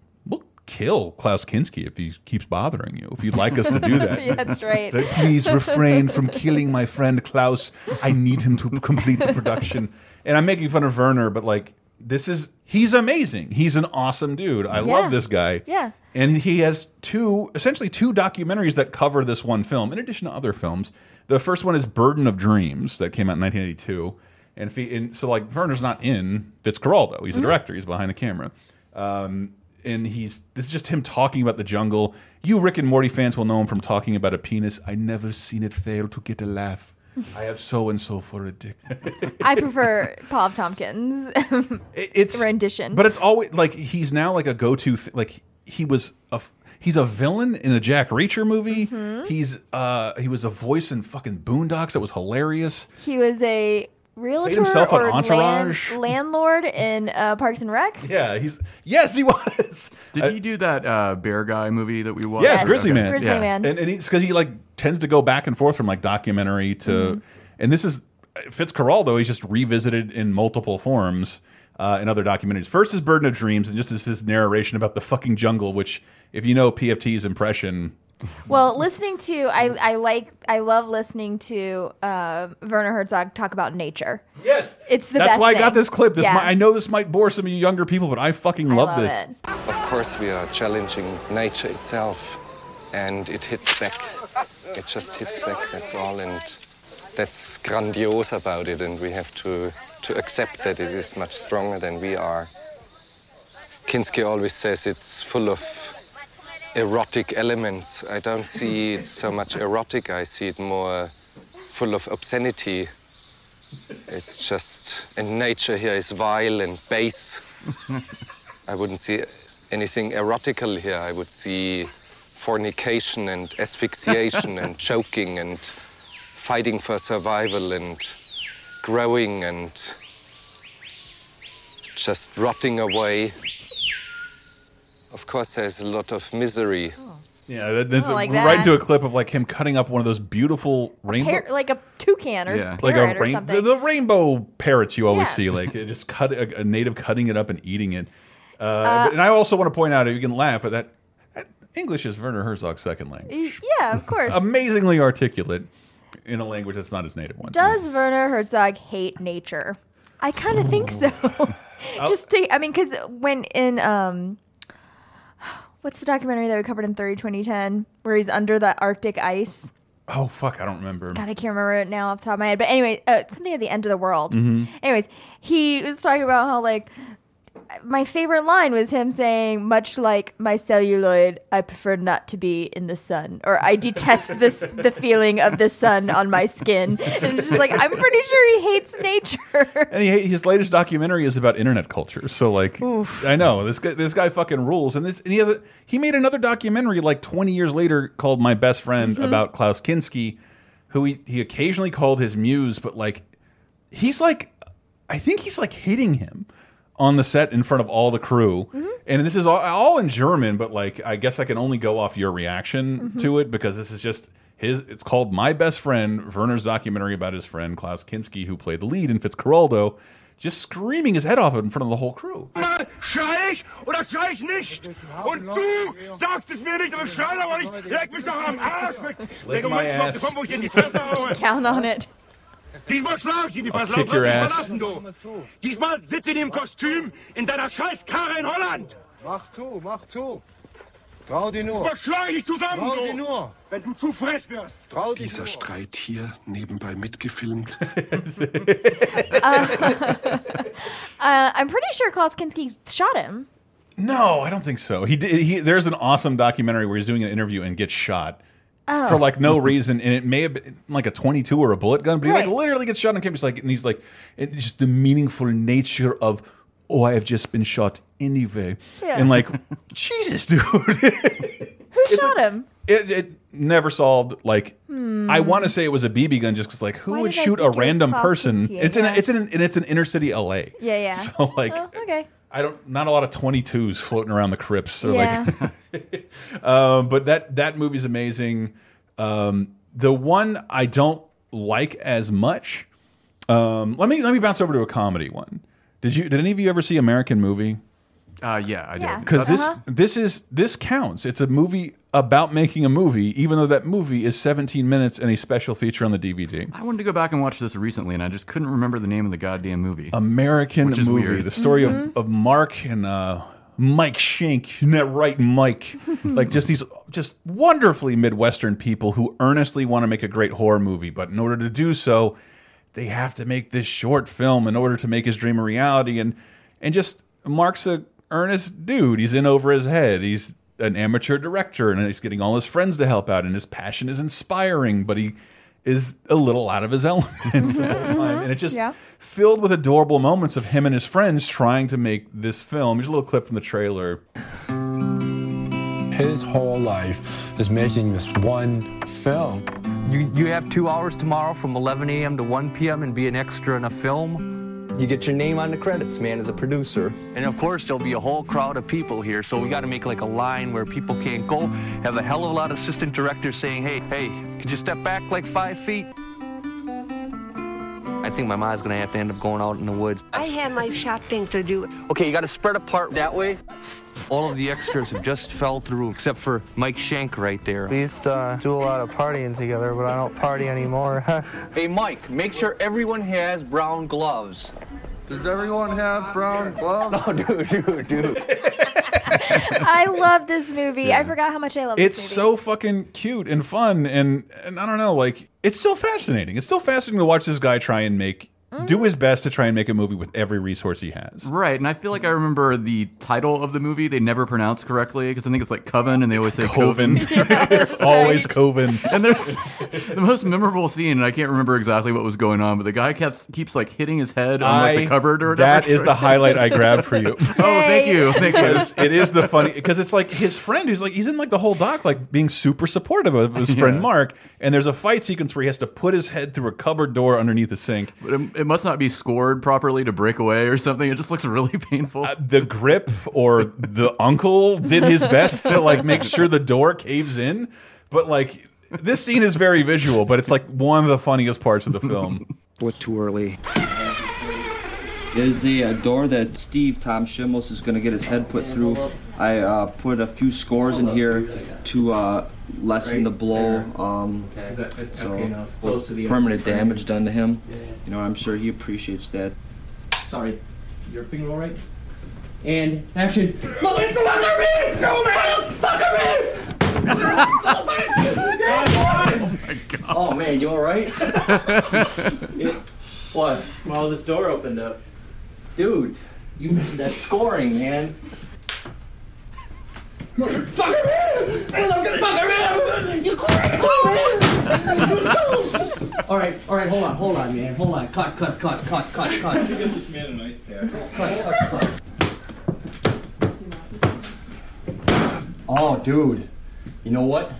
kill Klaus Kinski if he keeps bothering you. If you'd like us to do that, Yeah, that's right. Please refrain from killing my friend Klaus. I need him to complete the production. And I'm making fun of Werner, but like this is he's amazing. He's an awesome dude. I Yeah. love this guy. Yeah. And he has two, essentially two documentaries that cover this one film, in addition to other films. The first one is Burden of Dreams that came out in 1982, and, he, and so like Werner's not in Fitzcarraldo. He's a Mhm. director. He's behind the camera, um, and he's this is just him talking about the jungle. You Rick and Morty fans will know him from talking about a penis. I never seen it fail to get a laugh. I have so and so for a dick. I prefer Paul Tompkins it's rendition. But it's always like he's now like a go-to. Th like he was a he's a villain in a Jack Reacher movie. Mhm. He's uh he was a voice in fucking Boondocks that was hilarious. he was a realtor himself on or Entourage. land- landlord in uh, Parks and Rec. Yeah, he's yes he was. Did he do that uh, bear guy movie that we watched? Yes, Grizzly Man. Grizzly Man. and, and he's because he like tends to go back and forth from like documentary to, Mhm. and this is Fitzcarraldo. He's just revisited in multiple forms uh, in other documentaries. First is Burden of Dreams, and just is his narration about the fucking jungle, which if you know PFT's impression. Well, listening to I, I like I love listening to uh, Werner Herzog talk about nature. Yes, it's the That's best why I got thing. this clip. This Yeah. might, I know this might bore some of you younger people, but I fucking love, love this. it. Of course, we are challenging nature itself, and it hits back. It just hits back, that's all, and that's grandiose about it, and we have to, to accept that it is much stronger than we are. Kinski always says it's full of erotic elements. I don't see it so much erotic, I see it more full of obscenity. It's just, and nature here is vile and base. I wouldn't see anything erotical here. I would see fornication and asphyxiation and choking and fighting for survival and growing and just rotting away. Of course, there's a lot of misery. Yeah, that, that's Oh, like right that. into a clip of like him cutting up one of those beautiful rainbow. Par- like a toucan or like parrot a or rain, something. the, the rainbow parrots you always Yeah. see, like it just cut a, a native cutting it up and eating it. Uh, Uh, but- and I also want to point out, you can laugh, but that, that English is Werner Herzog's second language. yeah, of course. Amazingly articulate in a language that's not his native one. Does Werner Herzog hate nature? I kind of think so. Oh. Just to, I mean, because when in um, what's the documentary that we covered in 30 2010 where he's under the Arctic ice? Oh fuck, I don't remember. God, I can't remember it now off the top of my head. But anyway, uh, something at the end of the world. Mhm. Anyways, he was talking about how like my favorite line was him saying, "Much like my celluloid, I prefer not to be in the sun, or I detest this the feeling of the sun on my skin." And it's just like I'm pretty sure he hates nature. And he, his latest documentary is about internet culture. So like, I know this guy. This guy fucking rules. And this, and he has a. He made another documentary like 20 years later called My Best Friend Mhm. about Klaus Kinski, who he he occasionally called his muse, but like, he's like, I think he's like hitting him on the set in front of all the crew. And this is all, all in German, but like, I guess I can only go off your reaction Mhm. to it because this is just his. It's called My Best Friend, Werner's documentary about his friend Klaus Kinski, who played the lead in Fitzcarraldo, just screaming his head off in front of the whole crew. Schrei ich oder schrei ich nicht? Und du sagst es mir nicht, aber schrei aber nicht. Leg mich doch am Arsch. Lick Leg my ass. komm, wo ich dir in die Fresse haue. Count on it. Diesmal schlag ich in die mich ass. verlassen, du. Diesmal sitze in dem Kostüm in deiner scheiß Karre in Holland. Mach zu, mach zu. Trau dir nur. Was schlag ich dich zusammen, Trau du? dir nur. Wenn du zu frech wirst. Trau dich Dieser Streit hier nebenbei mitgefilmt. Uh, I'm pretty sure Klaus Kinski shot him. No, I don't think so. He, did, he there's an awesome documentary where he's doing an interview and gets shot Oh. for like no reason, and it may have been like a 22 or a bullet gun, but he Right. like literally gets shot on camera. He's like, and he's like, it's just the meaningful nature of. Oh, I have just been shot anyway, Yeah. and like, Jesus, dude, Who shot him? it, it never solved. Like, Hmm. I want to say it was a BB gun, just because like, who Why would shoot a think it was random person? It's in Yeah. it's in and it's an inner city LA. Yeah, yeah. So like, Oh, okay. I don't not a lot of 22s floating around the Crips or Yeah. like um, but that that movie's amazing. Um, The one I don't like as much. Um, let me let me bounce over to a comedy one. Did you? Did any of you ever see American Movie? Uh, yeah, I did. Because this this is this counts. It's a movie about making a movie, even though that movie is 17 minutes and a special feature on the DVD. I wanted to go back and watch this recently, and I just couldn't remember the name of the goddamn movie. American Which is movie. weird. The story Mm-hmm. of, of Mark and uh, Mike Shank, that right, Mike? like just these just wonderfully Midwestern people who earnestly want to make a great horror movie, but in order to do so, they have to make this short film in order to make his dream a reality. And and just Mark's a earnest dude. He's in over his head. He's an amateur director, and he's getting all his friends to help out. And his passion is inspiring, but he is a little out of his element the time. And it just Yeah. filled with adorable moments of him and his friends trying to make this film. Here's a little clip from the trailer. His whole life is making this one film. You, you have two hours tomorrow from 11 a.m. to 1 p.m. and be an extra in a film. You get your name on the credits, man, as a producer. And of course, there'll be a whole crowd of people here, so we got to make like a line where people can't go. Have a hell of a lot of assistant directors saying, hey, hey, could you step back like five feet? I think my mom's gonna have to end up going out in the woods. I had my shopping to do. Okay, you got to spread apart that way. All of the extras have just fell through, except for Mike Shank right there. We used to uh, do a lot of partying together, but I don't party anymore. Hey, Mike, make sure everyone has brown gloves. Does everyone have brown gloves? No, dude, dude, dude. I love this movie. I forgot how much I love It's this movie. It's so fucking cute and fun, and and I don't know, like it's still fascinating. It's still fascinating to watch this guy try and make do his best to try and make a movie with every resource he has. Right, and I feel like I remember the title of the movie they never pronounce correctly because I think it's like Coven, and they always say Coven. Coven. it's always Coven. And there's the most memorable scene, and I can't remember exactly what was going on, but the guy keeps keeps like hitting his head on like the cupboard or whatever. That is the highlight I grabbed for you. oh, thank you, thank you. It is the funny because it's like his friend who's like he's in like the whole doc like being super supportive of his friend Yeah. Mark, and there's a fight sequence where he has to put his head through a cupboard door underneath the sink. But it, it must not be scored properly to break away or something. It just looks really painful. Uh, the grip or the uncle did his best to like make sure the door caves in, but like this scene is very visual, but it's like one of the funniest parts of the film. What too early? There's a, a door that Steve Tom Schimmels is going to get his head put through. I uh, put a few scores in here to uh, lessen the blow. Um, so with permanent damage done to him. You know, I'm sure he appreciates that. Sorry, your finger all right? And action. Motherfucker me! Oh man, you all right? It- what? Well, this door opened up. Dude, you missed that scoring, man. Motherfucker man! Motherfucker man! You All right, all right, hold on, hold on, man, hold on. Cut, cut, cut, cut, cut, cut. Get this man an ice pack. Cut, cut, cut. Oh, dude. You know what?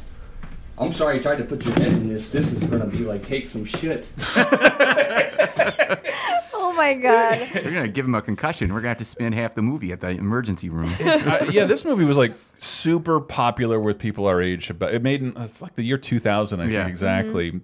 I'm sorry I tried to put your head in this. This is gonna be like take some shit. Oh my god. We're gonna give him a concussion. We're gonna have to spend half the movie at the emergency room. Uh, yeah, this movie was like super popular with people our age. But it made in it's like the year 2000, I think Yeah. exactly.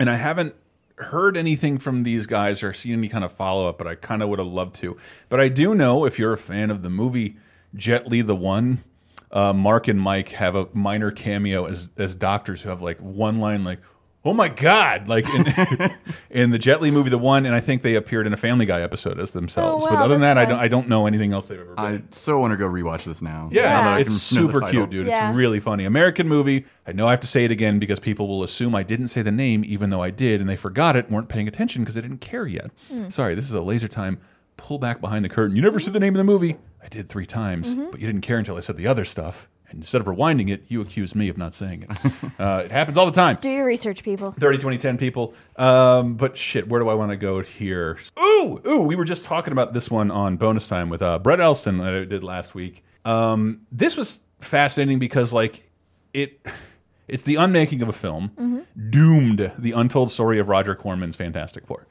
And I haven't heard anything from these guys or seen any kind of follow up, but I kind of would have loved to. But I do know if you're a fan of the movie Jet Li the One, uh, Mark and Mike have a minor cameo as as doctors who have like one line like. Oh my God! Like in, in the Jet Li movie, the one, and I think they appeared in a Family Guy episode as themselves. Oh, but other than that's that, I don't. I don't know anything else they've ever. I so want to go rewatch this now. Yeah, Now it's, it's can know the super cute, dude. Yeah. It's really funny. American movie. I know I have to say it again because people will assume I didn't say the name, even though I did, and they forgot it, and weren't paying attention because they didn't care yet. Hmm. Sorry, this is a laser time. Pull back behind the curtain. You never said the name of the movie. I did three times, Mhm. but you didn't care until I said the other stuff. And instead of rewinding it, you accuse me of not saying it. uh, it happens all the time. Do your research, people. 30, 20, 10 people. Um, but shit, where do I want to go here? Ooh, ooh, we were just talking about this one on bonus time with uh, Brett Elston that I did last week. Um, this was fascinating because like it, it's the unmaking of a film, Mhm. doomed the untold story of Roger Corman's Fantastic Four,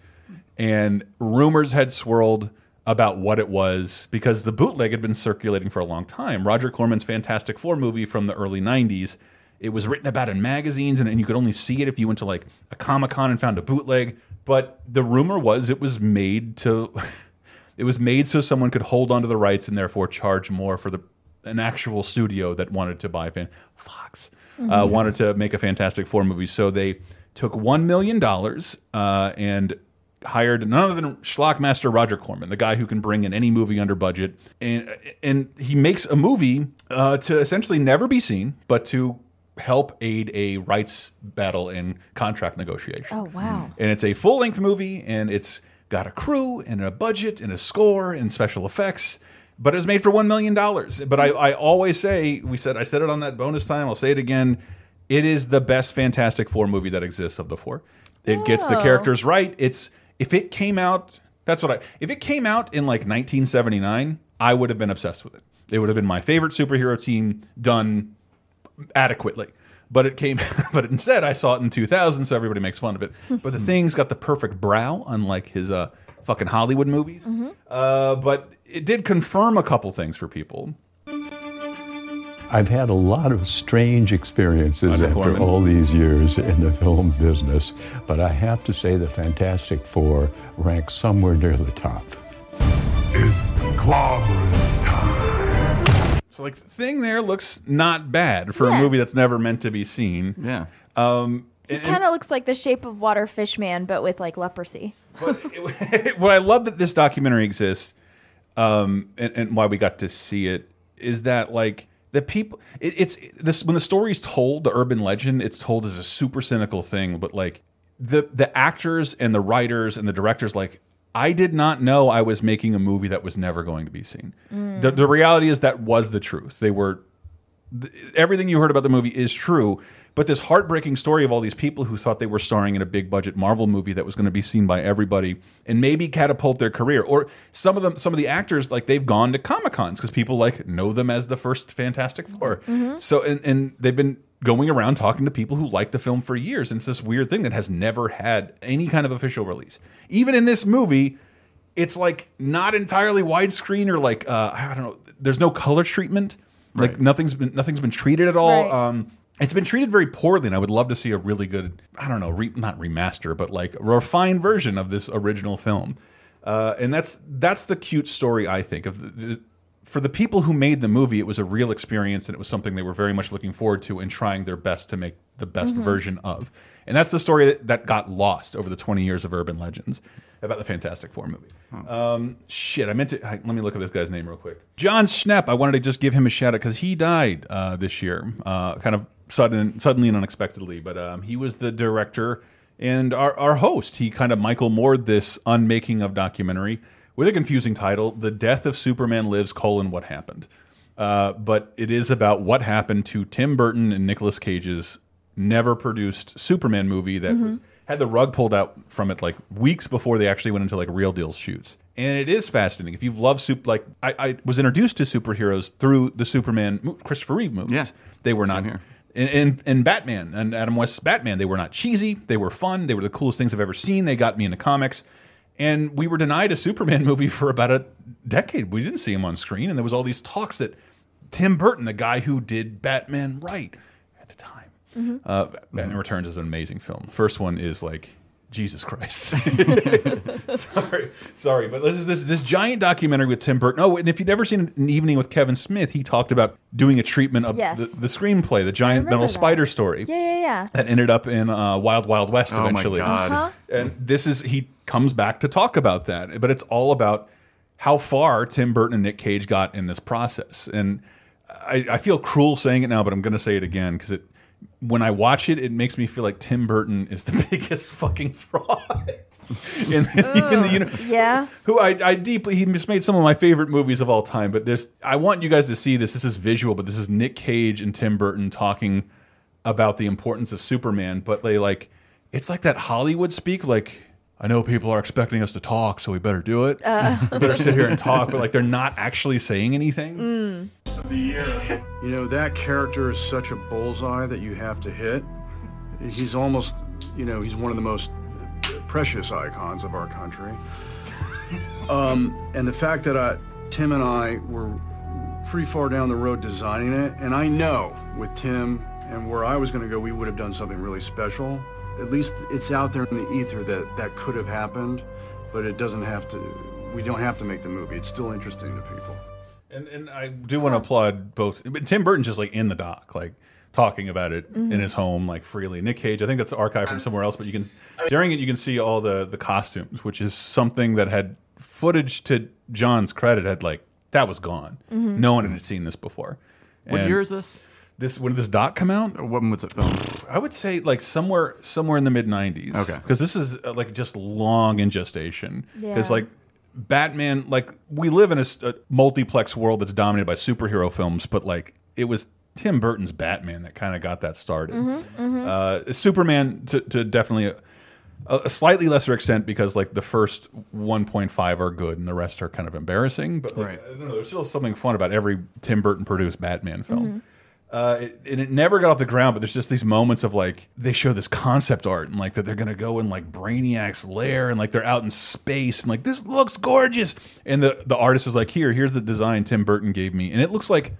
and rumors had swirled about what it was because the bootleg had been circulating for a long time. Roger Corman's Fantastic Four movie from the early '90s It was written about in magazines, and, and you could only see it if you went to like a Comic Con and found a bootleg. But the rumor was it was made to, it was made so someone could hold onto the rights and therefore charge more for the an actual studio that wanted to buy fan Fox uh, Mhm. wanted to make a Fantastic Four movie. So they took one million dollars uh, and hired none other than Schlockmaster Roger Corman, the guy who can bring in any movie under budget, and and he makes a movie uh, to essentially never be seen, but to help aid a rights battle in contract negotiation. Oh wow. And it's a full length movie, and it's got a crew and a budget and a score and special effects. But it was made for one million dollars. But I, I always say, we said I said it on that bonus time. I'll say it again. It is the best Fantastic Four movie that exists of the four. It gets the Oh. characters right. It's if it came out, that's what I. If it came out in like 1979, I would have been obsessed with it. It would have been my favorite superhero team done adequately. But it came, but instead I saw it in 2000, so everybody makes fun of it. But the thing's got the perfect brow, unlike his uh, fucking Hollywood movies. Uh, but it did confirm a couple things for people. I've had a lot of strange experiences Roger after Corman. all these years in the film business, but I have to say the Fantastic Four ranks somewhere near the top. It's clobbering time. So like the thing there looks not bad for Yeah. a movie that's never meant to be seen. Yeah. Um, It kind of looks like the shape of water fish man, but with like leprosy. what I love that this documentary exists, um, and, and why we got to see it is that like the people, it, it's this when the story is told, the urban legend, it's told as a super cynical thing, but like the the actors and the writers and the directors, like I did not know I was making a movie that was never going to be seen. Mm. The the reality is that was the truth. They were th- everything you heard about the movie is true. But this heartbreaking story of all these people who thought they were starring in a big budget Marvel movie that was going to be seen by everybody and maybe catapult their career, or some of them, some of the actors, like they've gone to Comic Cons because people like know them as the first Fantastic 4 Mhm. So and, and they've been going around talking to people who like the film for years, and it's this weird thing that has never had any kind of official release. Even in this movie, it's like not entirely widescreen or like uh, I don't know. There's no color treatment. Like Right. nothing's been nothing's been treated at all. Right. Um, it's been treated very poorly, and I would love to see a really good I don't know, re, not remaster, but like a refined version of this original film. Uh, and that's that's the cute story I think of. The, the, for the people who made the movie, it was a real experience, and it was something they were very much looking forward to and trying their best to make the best Mhm. version of. And that's the story that, that got lost over the 20 years of urban legends about the Fantastic Four movie. Um, shit, I meant to. I- let me look at this guy's name real quick. Jon Schnepp. I wanted to just give him a shout out because he died uh, this year, uh, kind of sudden, suddenly and unexpectedly. But um, he was the director and our, our host. He kind of Michael Moored this unmaking of documentary with a confusing title: "The Death of Superman Lives: colon What Happened." Uh, but it is about what happened to Tim Burton and Nicolas Cage's never produced Superman movie that was, Mhm. had the rug pulled out from it like weeks before they actually went into like real deal shoots. And it is fascinating. If you've loved soup, like I, I was introduced to superheroes through the Superman Christopher Reeve movies. Yeah. They were not here. And, and and Batman and Adam West's Batman. They were not cheesy. They were fun. They were the coolest things I've ever seen. They got me into comics. And we were denied a Superman movie for about a decade. We didn't see him on screen, and there was all these talks that Tim Burton, the guy who did Batman right at the time, Mhm. uh, Batman Returns is an amazing film. First one is like Jesus Christ. sorry, sorry, but this is this this giant documentary with Tim Burton. Oh, and if you'd ever seen an evening with Kevin Smith, he talked about doing a treatment of Yes. the, the screenplay, the giant metal that. spider story Yeah, yeah, yeah. that ended up in uh, Wild Wild West Oh my eventually. God. Uh-huh. And this is he comes back to talk about that, but it's all about how far Tim Burton and Nick Cage got in this process. And I, I feel cruel saying it now, but I'm going to say it again because it. When I watch it, it makes me feel like Tim Burton is the biggest fucking fraud in, the, in the uni- Yeah. who I, I deeply he just made some of my favorite movies of all time. But there's I want you guys to see this. This is visual, but this is Nick Cage and Tim Burton talking about the importance of Superman. But they like it's like that Hollywood speak. Like I know people are expecting us to talk, so we better do it. Uh. we better sit here and talk. But like they're not actually saying anything. Mm. You know, that character is such a bullseye that you have to hit. He's almost, you know, he's one of the most precious icons of our country. Um, and the fact that I, Tim and I were pretty far down the road designing it, and I know with Tim And where I was going to go, we would have done something really special. At least it's out there in the ether that that could have happened, but it doesn't have to. We don't have to make the movie. It's still interesting to people. And, and I do want to applaud both. but Tim Burton just like in the doc, like talking about it Mhm. in his home, like freely. Nick Cage, I think that's archived from somewhere else, but you can during it you can see all the the costumes, which is something that had footage to John's credit had like that was gone. Mhm. No one had seen this before. What And year is this? This when did this doc come out? When was it filmed? I would say like somewhere somewhere in the mid '90s. Okay. because this is uh, like just long in gestation. Because Yeah. like Batman, like we live in a multiplex world that's dominated by superhero films, but like it was Tim Burton's Batman that kind of got that started. Mhm, mhm. Uh, Superman to, to definitely a, a slightly lesser extent because like the first 1.5 are good and the rest are kind of embarrassing. But like, Right. I don't know, there's still something fun about every Tim Burton produced Batman film. Mhm. Uh, it, and it never got off the ground, but there's just these moments of like they show this concept art and like that they're gonna go in like Brainiac's lair and like they're out in space and like this looks gorgeous. And the the artist is like, here, here's the design Tim Burton gave me, and it looks like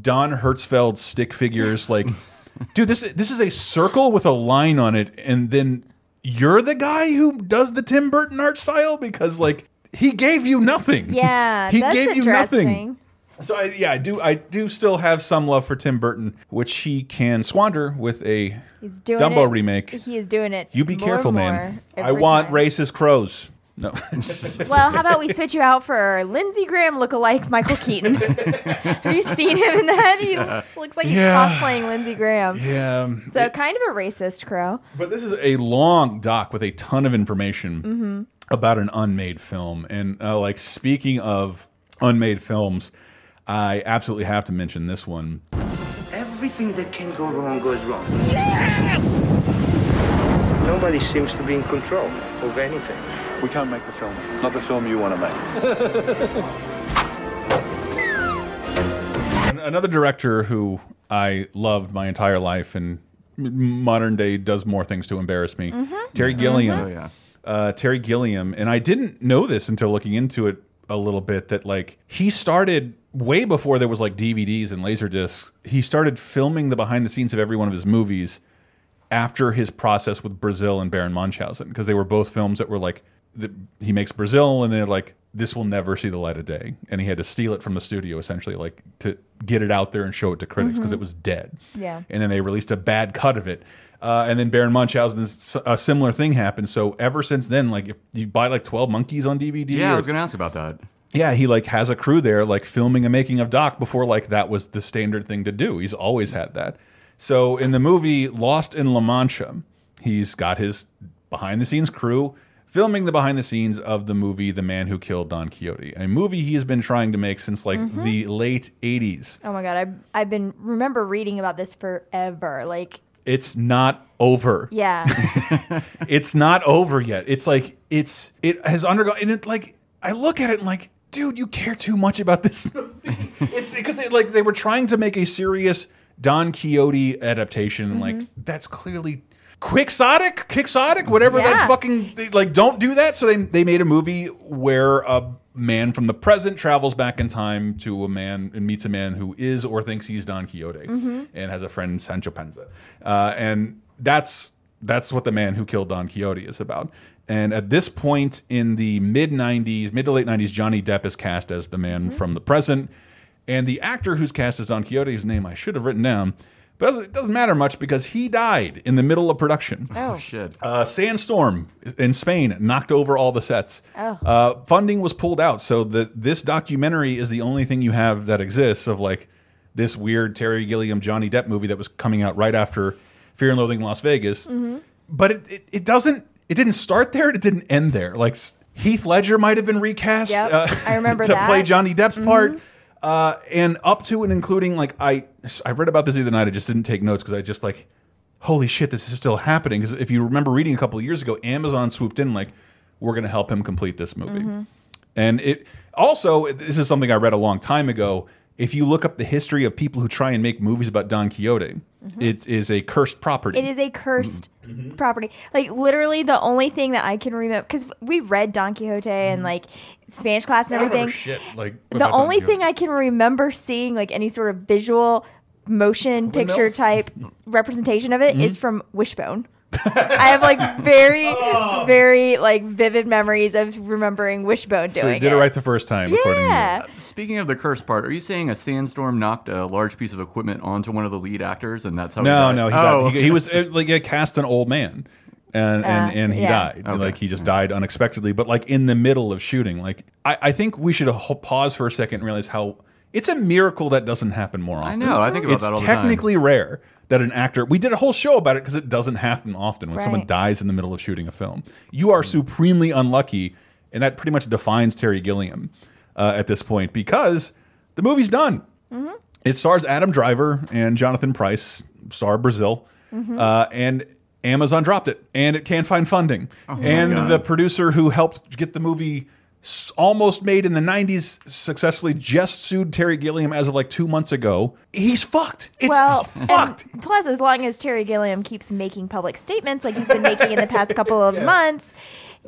Don Hertzfeldt stick figures. Like, dude, this this is a circle with a line on it, and then you're the guy who does the Tim Burton art style because like he gave you nothing. Yeah, he that's gave you nothing. So I, yeah, I do. I do still have some love for Tim Burton, which he can squander with a He's doing Dumbo it. remake. He is doing it. You be more careful, and man. more I every want time. racist crows. No. Well, how about we switch you out for Lindsey Graham look-alike Michael Keaton? Have you seen him in that? He looks, looks like he's Yeah. cosplaying Lindsey Graham. yeah. So kind of a racist crow. But this is a long doc with a ton of information Mhm. about an unmade film. And uh, like speaking of unmade films, I absolutely have to mention this one. Everything that can go wrong goes wrong. Yes! Nobody seems to be in control of anything. We can't make the film. Not the film you want to make. Another director who I loved my entire life and modern day does more things to embarrass me. Terry Gilliam. Mhm. Oh, yeah. Uh, Terry Gilliam, and I didn't know this until looking into it a little bit that like he started way before there was like DVDs and laser discs, He started filming the behind the scenes of every one of his movies after his process with Brazil and Baron Munchausen because they were both films that were like the, he makes Brazil and they're like this will never see the light of day and he had to steal it from the studio essentially like to get it out there and show it to critics because Mhm. it was dead Yeah. and then they released a bad cut of it uh, and then Baron Munchausen a similar thing happened so ever since then like if you buy like 12 monkeys on DVD Yeah, I was going to ask about that. Yeah, he like has a crew there, like filming a making of Doc before like that was the standard thing to do. He's always had that. So in the movie Lost in La Mancha, he's got his behind the scenes crew filming the behind the scenes of the movie The Man Who Killed Don Quixote, a movie he has been trying to make since like Mhm. the late 80s. Oh my god, I've I've been remember reading about this forever. Like, It's not over. yeah, it's not over yet. It's like it's it has undergone and it like I look at it and like, dude, you care too much about this movie. it's because they like they were trying to make a serious Don Quixote adaptation. and Like that's clearly quixotic, quixotic, whatever that fucking they, like. Don't do that. So they they made a movie where a man from the present travels back in time to a man and meets a man who is or thinks he's Don Quixote Mhm. and has a friend Sancho Panza, uh, and that's that's what the man who killed Don Quixote is about. And at this point in the mid '90s, mid to late '90s, Johnny Depp is cast as the man from the present, and the actor who's cast as Don Quixote, whose name I should have written down, but it doesn't- matter much because he died in the middle of production. Oh. shit! Uh, sandstorm in Spain knocked over all the sets. Oh. Uh, funding was pulled out, so the this documentary is the only thing you have that exists of like this weird Terry Gilliam Johnny Depp movie that was coming out right after Fear and Loathing in Las Vegas. Mhm. But it, it it doesn't it didn't start there. It didn't end there. Like Heath Ledger might have been recast. Yep, uh, I remember to that. play Johnny Depp's Mhm. part. Uh, and up to and including like I I read about this the other night. I just didn't take notes because I just like holy shit, this is still happening. Because if you remember reading a couple of years ago, Amazon swooped in like, we're going to help him complete this movie. Mhm. And it also, this is something I read a long time ago. If you look up the history of people who try and make movies about Don Quixote, it is a cursed property. it is a cursed Mm-hmm. property. Like literally, the only thing that I can remember because we read Don Quixote and like Spanish class and I don't remember everything. shit, like, the only thing I can remember seeing like any sort of visual motion picture Mills? type representation of it is Mhm. from Wishbone. I have like very, Oh. very like vivid memories of remembering Wishbone doing So doing they did it right the first time, according to you. Yeah. Speaking of the curse part, are you saying a sandstorm knocked a large piece of equipment onto one of the lead actors, and that's how? No, he died? no, he, oh, he, he was uh, like uh, cast an old man, and and, Uh, and he yeah. died. Like he just died unexpectedly, but like in the middle of shooting. Like I, I think we should pause for a second and realize how it's a miracle that doesn't happen more often. I know, I think about it's that all the time. technically rare that an actor. We did a whole show about it because it doesn't happen often when someone dies in the middle of shooting a film. You are supremely unlucky, and that pretty much defines Terry Gilliam uh, at this point because the movie's done. Mm-hmm. It stars Adam Driver and Jonathan Pryce, star Brazil, Mhm. uh, and Amazon dropped it, and it can't find funding. Oh and God. the producer who helped get the movie s- almost made in the 90s successfully just sued Terry Gilliam as of like two months ago. He's fucked. It's well, fucked. and plus, as long as Terry Gilliam keeps making public statements like he's been making in the past couple of months,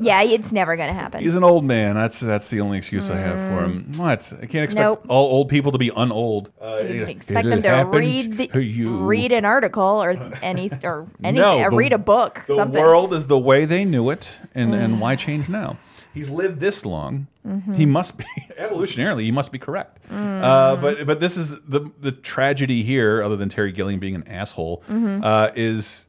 yeah, it's never going to happen. He's an old man. That's that's the only excuse I have for him. What? I can't expect Nope. all old people to be unold. Uh, You expect them to read the, to you. read an article or any or anything, No, or the- read a book, The something. world is the way they knew it, and and why change now? He's lived this long. Mhm. He must be evolutionarily. He must be correct. Mm. Uh, but but this is the the tragedy here. Other than Terry Gilliam being an asshole, Mhm. uh, is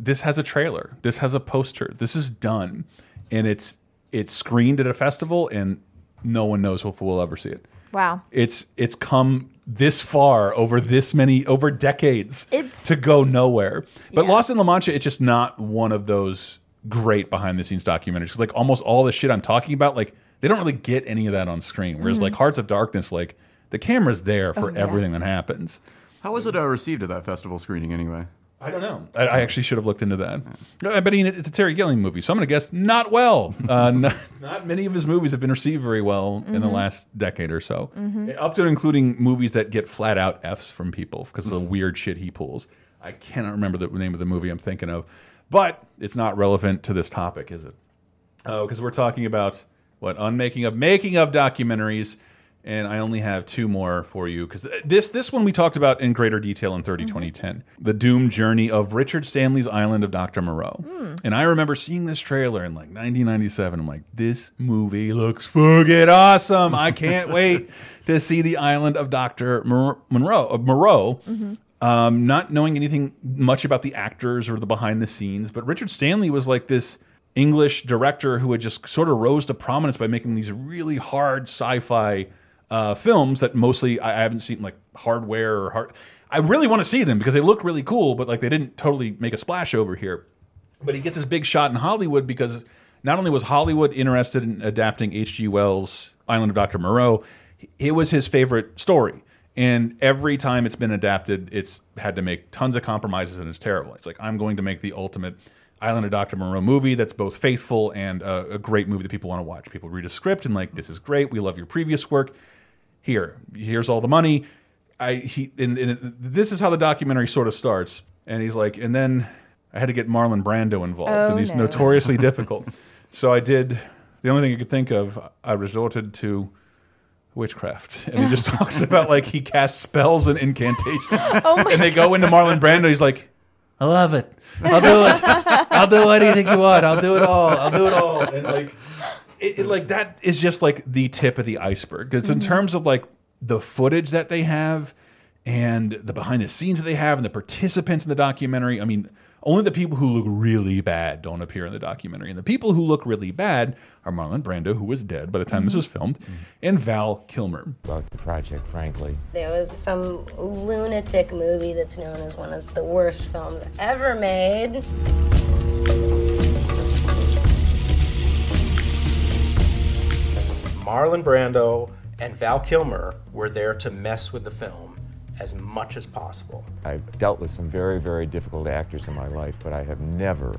this has a trailer. This has a poster. This is done, and it's it's screened at a festival, and no one knows if we'll ever see it. Wow. It's it's come this far over this many over decades It's- to go nowhere. But Lost in La Mancha, it's just not one of those great behind the scenes documentaries. 'Cause, like almost all the shit I'm talking about, like they don't really get any of that on screen. Whereas Mhm. like Hearts of Darkness, like the camera's there for Oh, yeah. everything that happens. How was it uh, received at that festival screening anyway? I don't know. I, I actually should have looked into that. Uh, But I mean, it's a Terry Gilliam movie, so I'm going to guess not well. Uh, not, not many of his movies have been received very well in the Mhm. last decade or so, Mhm. up to including movies that get flat out Fs from people because of the weird shit he pulls. I cannot remember the name of the movie I'm thinking of, but it's not relevant to this topic, is it? Oh, uh, because we're talking about what unmaking of making of documentaries, and I only have two more for you because uh, this this one we talked about in greater detail in 30 mm-hmm. 2010, the doomed journey of Richard Stanley's Island of Dr. Moreau. Mm. And I remember seeing this trailer in like 1997. I'm like, this movie looks fucking awesome. I can't wait to see the Island of Dr. Monroe of Moreau. Mm-hmm. Um, not knowing anything much about the actors or the behind the scenes, but Richard Stanley was like this English director who had just sort of rose to prominence by making these really hard sci-fi uh, films that mostly I, I haven't seen like Hardware or Hard. I really want to see them because they look really cool, but like they didn't totally make a splash over here. But he gets his big shot in Hollywood because not only was Hollywood interested in adapting H.G. Wells' Island of Dr. Moreau, it was his favorite story. And every time it's been adapted, it's had to make tons of compromises and it's terrible. It's like, I'm going to make the ultimate Island of Dr. Moreau movie that's both faithful and a, a great movie that people want to watch. People read a script and like, this is great. We love your previous work. Here, here's all the money. I he and, and this is how the documentary sort of starts. And he's like, and then I had to get Marlon Brando involved, Oh, and he's no. notoriously difficult. So I did the only thing I could think of. I resorted to witchcraft, and he just talks about like he casts spells and incantations, Oh and they go into Marlon Brando. He's like, I love it. I'll do it. I'll do anything you want. I'll do it all. I'll do it all. And like, it, it- like that is just like the tip of the iceberg. Because in Mhm. terms of like the footage that they have and the behind the scenes that they have and the participants in the documentary, I mean, only the people who look really bad don't appear in the documentary. And the people who look really bad are Marlon Brando, who was dead by the time this Mhm. was filmed, and Val Kilmer. About the project, frankly. It was some lunatic movie that's known as one of the worst films ever made. Marlon Brando and Val Kilmer were there to mess with the film as much as possible. I've dealt with some very, very difficult actors in my life, but I have never,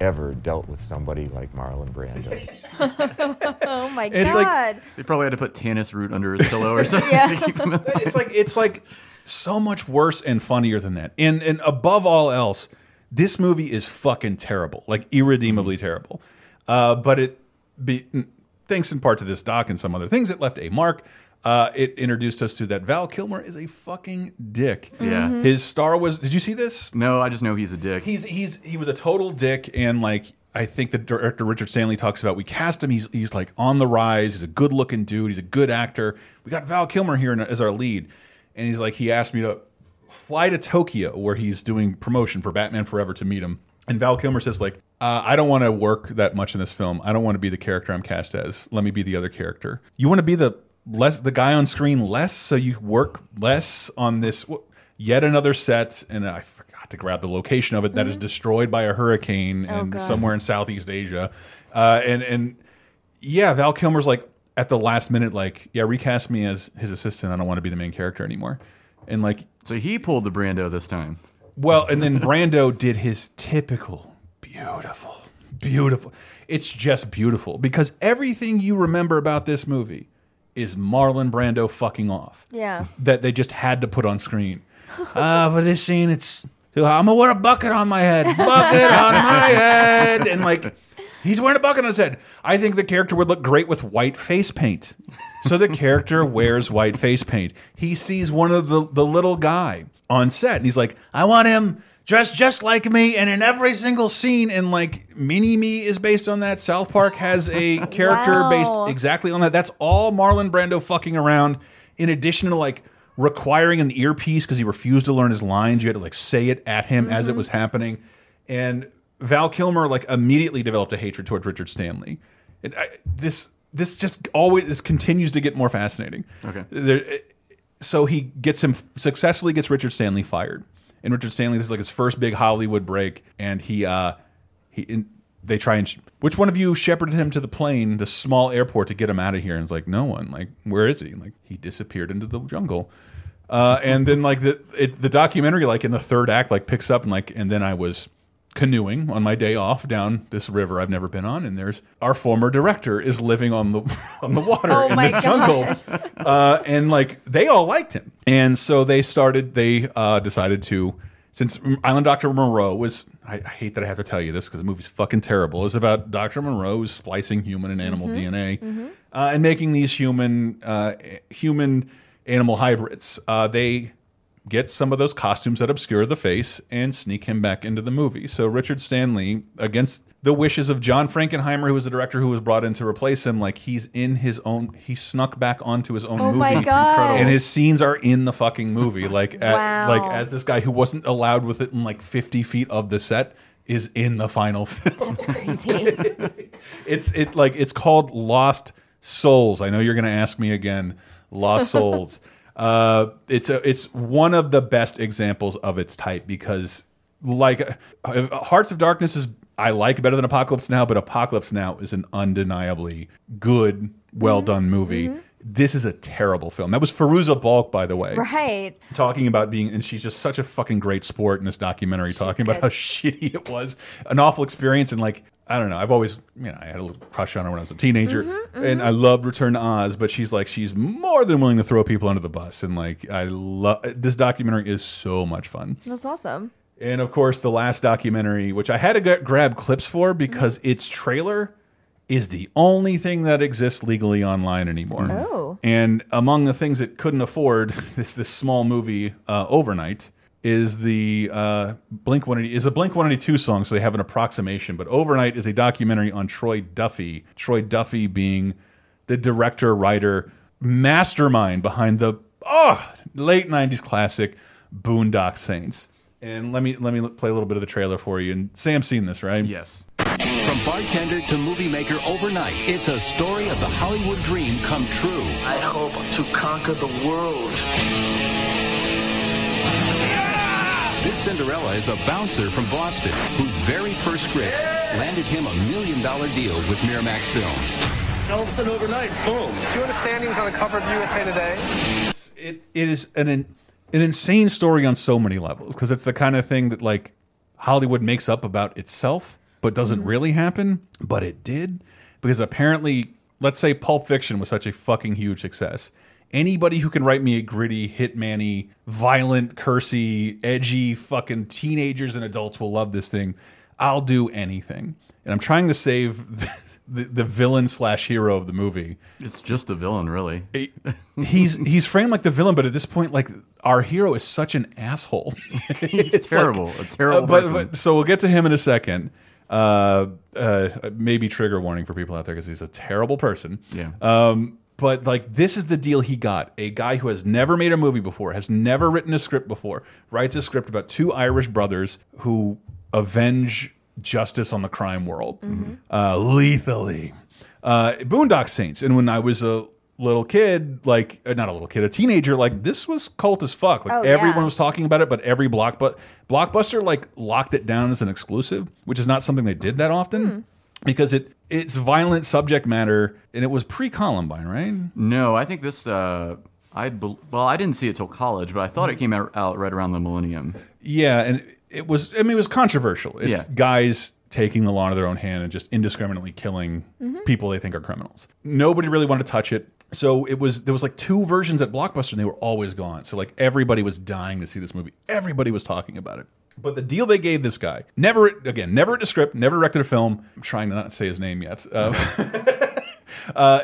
ever dealt with somebody like Marlon Brando. oh my It's like- They probably had to put tannis root under his pillow or something Yeah. to keep him. it's like it's like so much worse and funnier than that. And and above all else, this movie is fucking terrible, like irredeemably terrible. Uh, but it, be, thanks in part to this doc and some other things, it left a mark. Uh, it introduced us to that Val Kilmer is a fucking dick. Yeah. Mhm. His star was. Did you see this? No, I just know he's a dick. He's he's he was a total dick, and like I think the director Richard Stanley talks about. We cast him. He's he's like on the rise. He's a good looking dude. He's a good actor. We got Val Kilmer here in- as our lead, and he's like he asked me to fly to Tokyo where he's doing promotion for Batman Forever to meet him. And Val Kilmer says like, uh, I don't want to work that much in this film. I don't want to be the character I'm cast as. Let me be the other character. You want to be the less the guy on screen less, so you work less on this yet another set. And I forgot to grab the location of it that is destroyed by a hurricane Oh, and God. somewhere in Southeast Asia. Uh, and and yeah, Val Kilmer's like at the last minute, like, yeah, recast me as his assistant. I don't want to be the main character anymore. And like, so he pulled the Brando this time. Well, and then Brando did his typical beautiful, beautiful. It's just beautiful because everything you remember about this movie is Marlon Brando fucking off. Yeah. That they just had to put on screen. Uh, for this scene, it's too hot. I'm gonna wear a bucket on my head, bucket on my head, and like he's wearing a bucket on his head. I think the character would look great with white face paint. So the character wears white face paint. He sees one of the the little guy on set, and he's like, I want him dressed just like me, and in every single scene. And like Mini Me is based on that. South Park has a character Wow. based exactly on that. That's all Marlon Brando fucking around. In addition to like requiring an earpiece because he refused to learn his lines, you had to like say it at him as it Mhm. was happening. And Val Kilmer like immediately developed a hatred towards Richard Stanley. And I, this this just always this continues to get more fascinating. Okay. There, so he gets him successfully gets Richard Stanley fired. And Richard Stanley this is like his first big Hollywood break and he uh he in, they try and which one of you shepherded him to the plane, the small airport to get him out of here? And it's like no one. Like where is he? Like he disappeared into the jungle. Uh, and then like the it, the documentary like in the third act like picks up and like and then I was canoeing on my day off down this river I've never been on and there's our former director is living on the on the water Oh in the jungle uh, and like they all liked him and so they started they uh, decided to since Island Dr. Moreau was I, I hate that I have to tell you this because the movie's fucking terrible it's about Dr. Moreau splicing human and animal Mhm. DNA Mhm. uh, and making these human uh, human animal hybrids. Uh, they get some of those costumes that obscure the face and sneak him back into the movie. So Richard Stanley, against the wishes of John Frankenheimer, who was the director who was brought in to replace him, like he's in his own. He snuck back onto his own Oh movie, and his scenes are in the fucking movie. Like, at, Wow. like as this guy who wasn't allowed within like fifty feet of the set is in the final film. That's crazy. It's it like it's called Lost Souls. I know you're going to ask me again. Lost Souls. Uh, it's a it's one of the best examples of its type because like Hearts of Darkness is I like better than Apocalypse Now, but Apocalypse Now is an undeniably good, well done movie. This is a terrible film. That was Fairuza Balk, by the way right. talking about being and she's just such a fucking great sport in this documentary talking about how shitty it was an awful experience and like i don't know. I've always you know i had a little crush on her when i was a teenager. Mm-hmm, and i loved return to oz but she's like she's more than willing to throw people under the bus. And like i love this documentary is so much fun. That's awesome. and of course the last documentary which i had to get, grab clips for because its trailer is the only thing that exists legally online anymore. Oh. and among the things it couldn't afford, this this small movie uh, overnight is the uh, Blink One Eighty is a Blink One Eighty Two song, so they have an approximation. But overnight is a documentary on Troy Duffy. Troy Duffy being the director, writer, mastermind behind the oh late '90s classic Boondock Saints. And let me let me play a little bit of the trailer for you. And Sam's seen this, right? Yes. From bartender to movie maker overnight, it's a story of the Hollywood dream come true. I hope to conquer the world. Cinderella is a bouncer from Boston whose very first script landed him a million dollar deal with Miramax Films. All of a sudden, overnight, boom. Do you understand he was on the cover of USA Today? it, it is an an insane story on so many levels because it's the kind of thing that like Hollywood makes up about itself but doesn't mm-hmm. really happen but it did because apparently let's say Pulp Fiction was such a fucking huge success anybody who can write me a gritty hitman-y violent cursy edgy fucking teenagers and adults will love this thing I'll do anything and I'm trying to save the, the villain slash hero of the movie. It's just a villain, really. he's he's framed like the villain, but at this point, like our hero is such an asshole. He's terrible, a terrible uh, but, person. but- so we'll get to him in a second. Uh, uh, maybe trigger warning for people out there because he's a terrible person. Yeah. Um, but like this is the deal he got. A guy who has never made a movie before, has never written a script before, writes a script about two Irish brothers who avenge justice on the crime world uh, lethally. Uh, Boondock Saints. And when I was a little kid, like uh, not a little kid, a teenager, like this was cult as fuck. Like Oh, yeah. everyone was talking about it, but every block, but Blockbuster like locked it down as an exclusive, which is not something they did that often. Because it it's violent subject matter, and it was pre Columbine, right? No, I think this. Uh, I well, I didn't see it till college, but I thought it came out, out right around the millennium. Yeah, and it was. I mean, it was controversial. It's Yeah. guys taking the law into their own hand and just indiscriminately killing Mm-hmm. people they think are criminals. Nobody really wanted to touch it. So it was. There was like two versions at Blockbuster, and they were always gone. So like everybody was dying to see this movie. Everybody was talking about it. But the deal they gave this guy, never again, never written a script, never directed a film. I'm trying to not say his name yet. Uh, uh,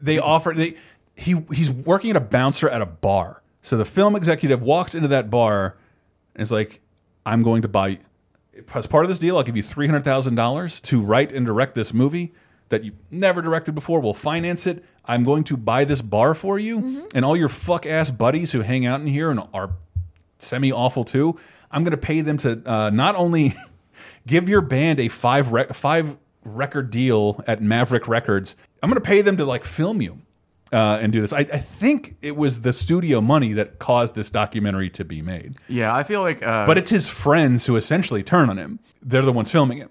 they offered they he he's working at a bouncer at a bar. So the film executive walks into that bar and is like, "I'm going to buy as part of this deal. I'll give you three hundred thousand dollars to write and direct this movie that you never directed before. We'll finance it. I'm going to buy this bar for you, and all your fuck ass buddies who hang out in here and are semi awful too. I'm going to pay them to uh, not only give your band a five rec five record deal at Maverick Records. I'm going to pay them to like film you uh, and do this. I, I think it was the studio money that caused this documentary to be made. Yeah, I feel like. Uh, But it's his friends who essentially turn on him. They're the ones filming it.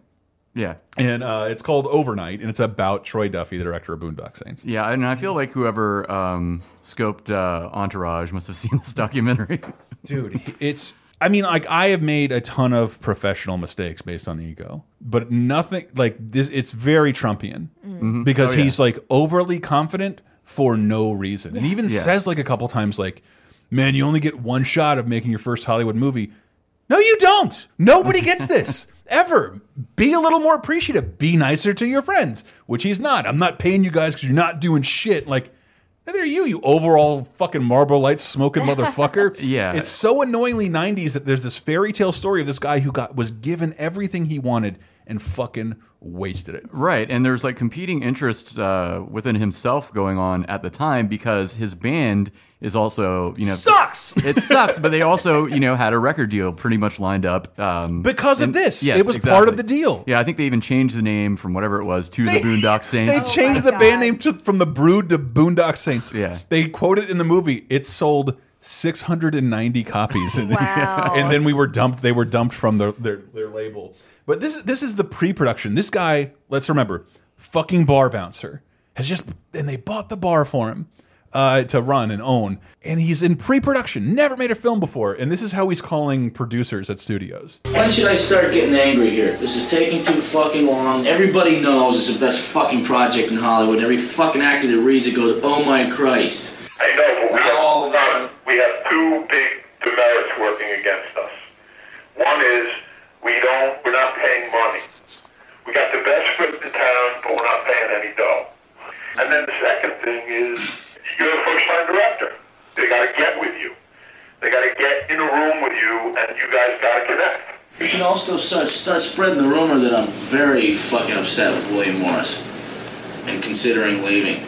yeah, And uh, it's called Overnight, and it's about Troy Duffy, the director of Boondock Saints. yeah, and I feel like whoever um, scoped uh, Entourage must have seen this documentary. dude it's i mean like i have made a ton of professional mistakes based on ego but nothing like this it's very trumpian Mhm. because Oh, yeah. he's like overly confident for no reason. And he even Yeah. says like a couple times like man you only get one shot of making your first hollywood movie. No you don't. Nobody gets this ever. Be a little more appreciative. Be nicer to your friends which he's not. I'm not paying you guys because you're not doing shit. Like Neither are you, you overall fucking Marlboro Lights smoking motherfucker. Yeah. It's so annoyingly 90s that there's this fairy tale story of this guy who got was given everything he wanted and fucking wasted it. Right, and there's like competing interests uh, within himself going on at the time because his band is also, you know, Sucks! It sucks, but they also, you know, had a record deal pretty much lined up um, Because of this. Yes, It was part of the deal. Yeah, I think they even changed the name from whatever it was to They- the Boondock Saints. They Saints. changed the band name to, from the Brood to Boondock Saints. Yeah. They quote it in the movie. It sold 690 copies. And, Wow. and then we were dumped. They were dumped from their, their, their label. But this, this is the pre-production. This guy, let's remember, fucking bar bouncer, has just, and they bought the bar for him. Uh, to run and own, and he's in pre-production. Never made a film before, and this is how he's calling producers at studios. When should I start getting angry here? This is taking too fucking long. Everybody knows it's the best fucking project in Hollywood. Every fucking actor that reads it goes, oh my Christ. I know, but we have, we have two big demerits working against us. One is we don't, we're not paying money. We got the best script in town, but we're not paying any dough. And then the second thing is you're a first-time director. They got to get with you. They got to get in a room with you, and you guys got to connect. You can also start, start spreading the rumor that I'm very fucking upset with William Morris and considering leaving.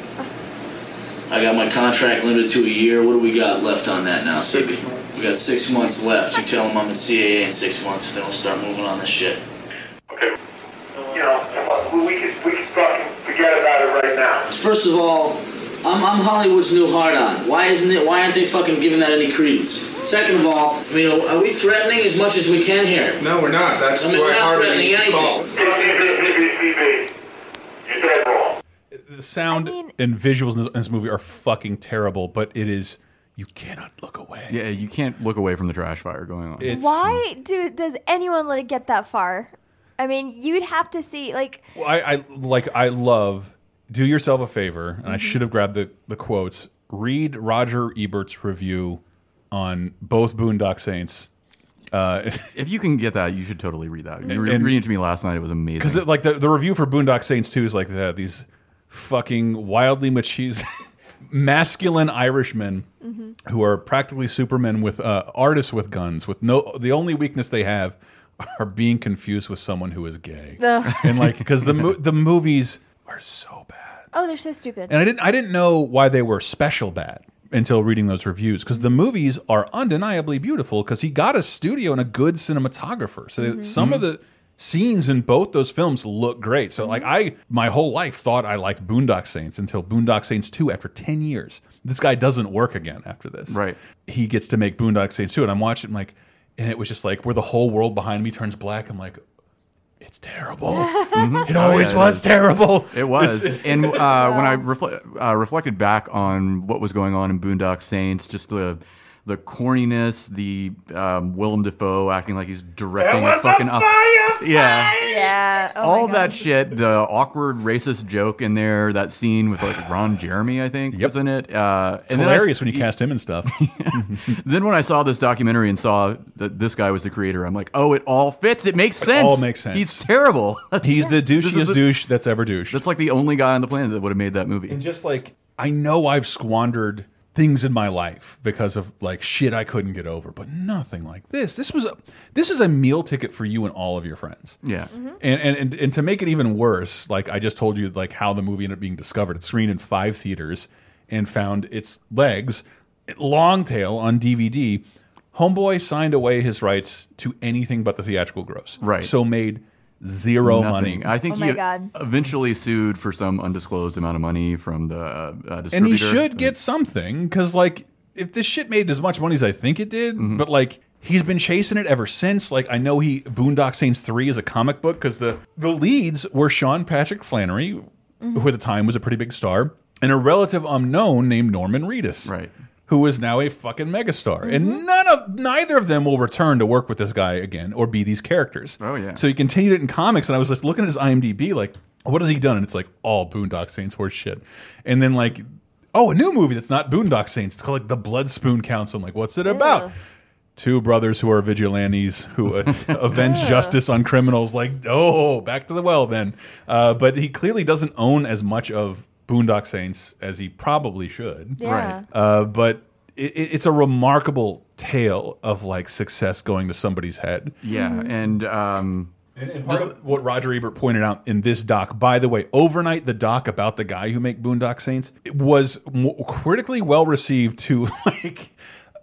I got my contract limited to a year. What do we got left on that now? Six. We got six months left. You tell them I'm in CAA in six months if they don't start moving on this shit. Okay. You know, we can, we can fucking forget about it right now. First of all, I'm, I'm Hollywood's new hard on. Why isn't it? Why aren't they fucking giving that any credence? Second of all, I mean, are we threatening as much as we can here? No, we're not. That's I mean, we're why not Harvey threatening needs to anything. call. You're dead wrong. The sound and visuals in this, in this movie are fucking terrible, but it is you cannot look away. Yeah, you can't look away from the trash fire going on. It's, Why do does anyone let it get that far? I mean, you'd have to see like Well, I, I like I love do yourself a favor, and I Mhm. should have grabbed the, the quotes. Read Roger Ebert's review on both Boondock Saints Uh, if you can get that, you should totally read that. You And- were and- reading it to me last night. It was amazing. because like the, the review for Boondock Saints 2 is like that these fucking wildly machismo masculine Irishmen Mm-hmm. who are practically supermen with uh, artists with guns with no the only weakness they have are being confused with someone who is gay Ugh. and like because the mo the movies are so bad Oh, they're so stupid. and I didn't I didn't know why they were special bad until reading those reviews because the movies are undeniably beautiful because he got a studio and a good cinematographer. So Mm-hmm. that some of the scenes in both those films look great. So like I my whole life thought I liked Boondock Saints until Boondock Saints 2 after 10 years. This guy doesn't work again after this. Right. He gets to make Boondock Saints 2 and I'm watching like and it was just like where the whole world behind me turns black. I'm like it's terrible. It Oh, always yeah, it was is. terrible. It was. It's- and uh, when I refle uh, reflected back on what was going on in Boondock Saints, just the the corniness, the um, Willem Dafoe acting like he's directing a fucking up- yeah. Yeah. Oh All that shit, the awkward racist joke in there, that scene with like Ron Jeremy, I think, was in it. Uh, It's and then I s- hilarious when you cast him and stuff. then when I saw this documentary and saw that this guy was the creator, I'm like, oh, it all fits. It makes It sense. all makes sense. He's terrible. He's the This douchiest the- douche that's ever douche. That's like the only guy on the planet that would have made that movie. And just like I know I've squandered things in my life because of like shit I couldn't get over, but nothing like this. This was a this is a meal ticket for you and all of your friends. Yeah. Mm-hmm. And, and and and to make it even worse, like I just told you, like how the movie ended up being discovered. It screened in five theaters and found its legs, long tail on DVD. Homeboy signed away his rights to anything but the theatrical gross. Right. So made zero Nothing. money. I think Oh he God. eventually sued for some undisclosed amount of money from the uh, uh, distributor. and he should get something because like if this shit made as much money as I think it did, Mm-hmm. but like he's been chasing it ever since. Like I know he Boondock Saints three is a comic book because the the leads were Sean Patrick Flanery, who at the time was a pretty big star, and a relative unknown named Norman Reedus, right. Who is now a fucking megastar, and none of neither of them will return to work with this guy again or be these characters. Oh yeah. So he continued it in comics, and I was just looking at his IMDb, like, what has he done? And it's like all Boondock Saints horse shit. And then like, oh, a new movie that's not Boondock Saints. It's called like The Blood Spoon Council. I'm like, what's it about? Two brothers who are vigilantes who uh, avenge justice on criminals. Like, oh, back to the well then. Uh, but he clearly doesn't own as much of Boondock Saints as he probably should. Yeah. Right. Uh, but it, it- it's a remarkable tale of like success going to somebody's head. Yeah, and um, And, and part of what Roger Ebert pointed out in this doc, by the way, overnight the doc about the guy who made Boondock Saints it was critically well received to like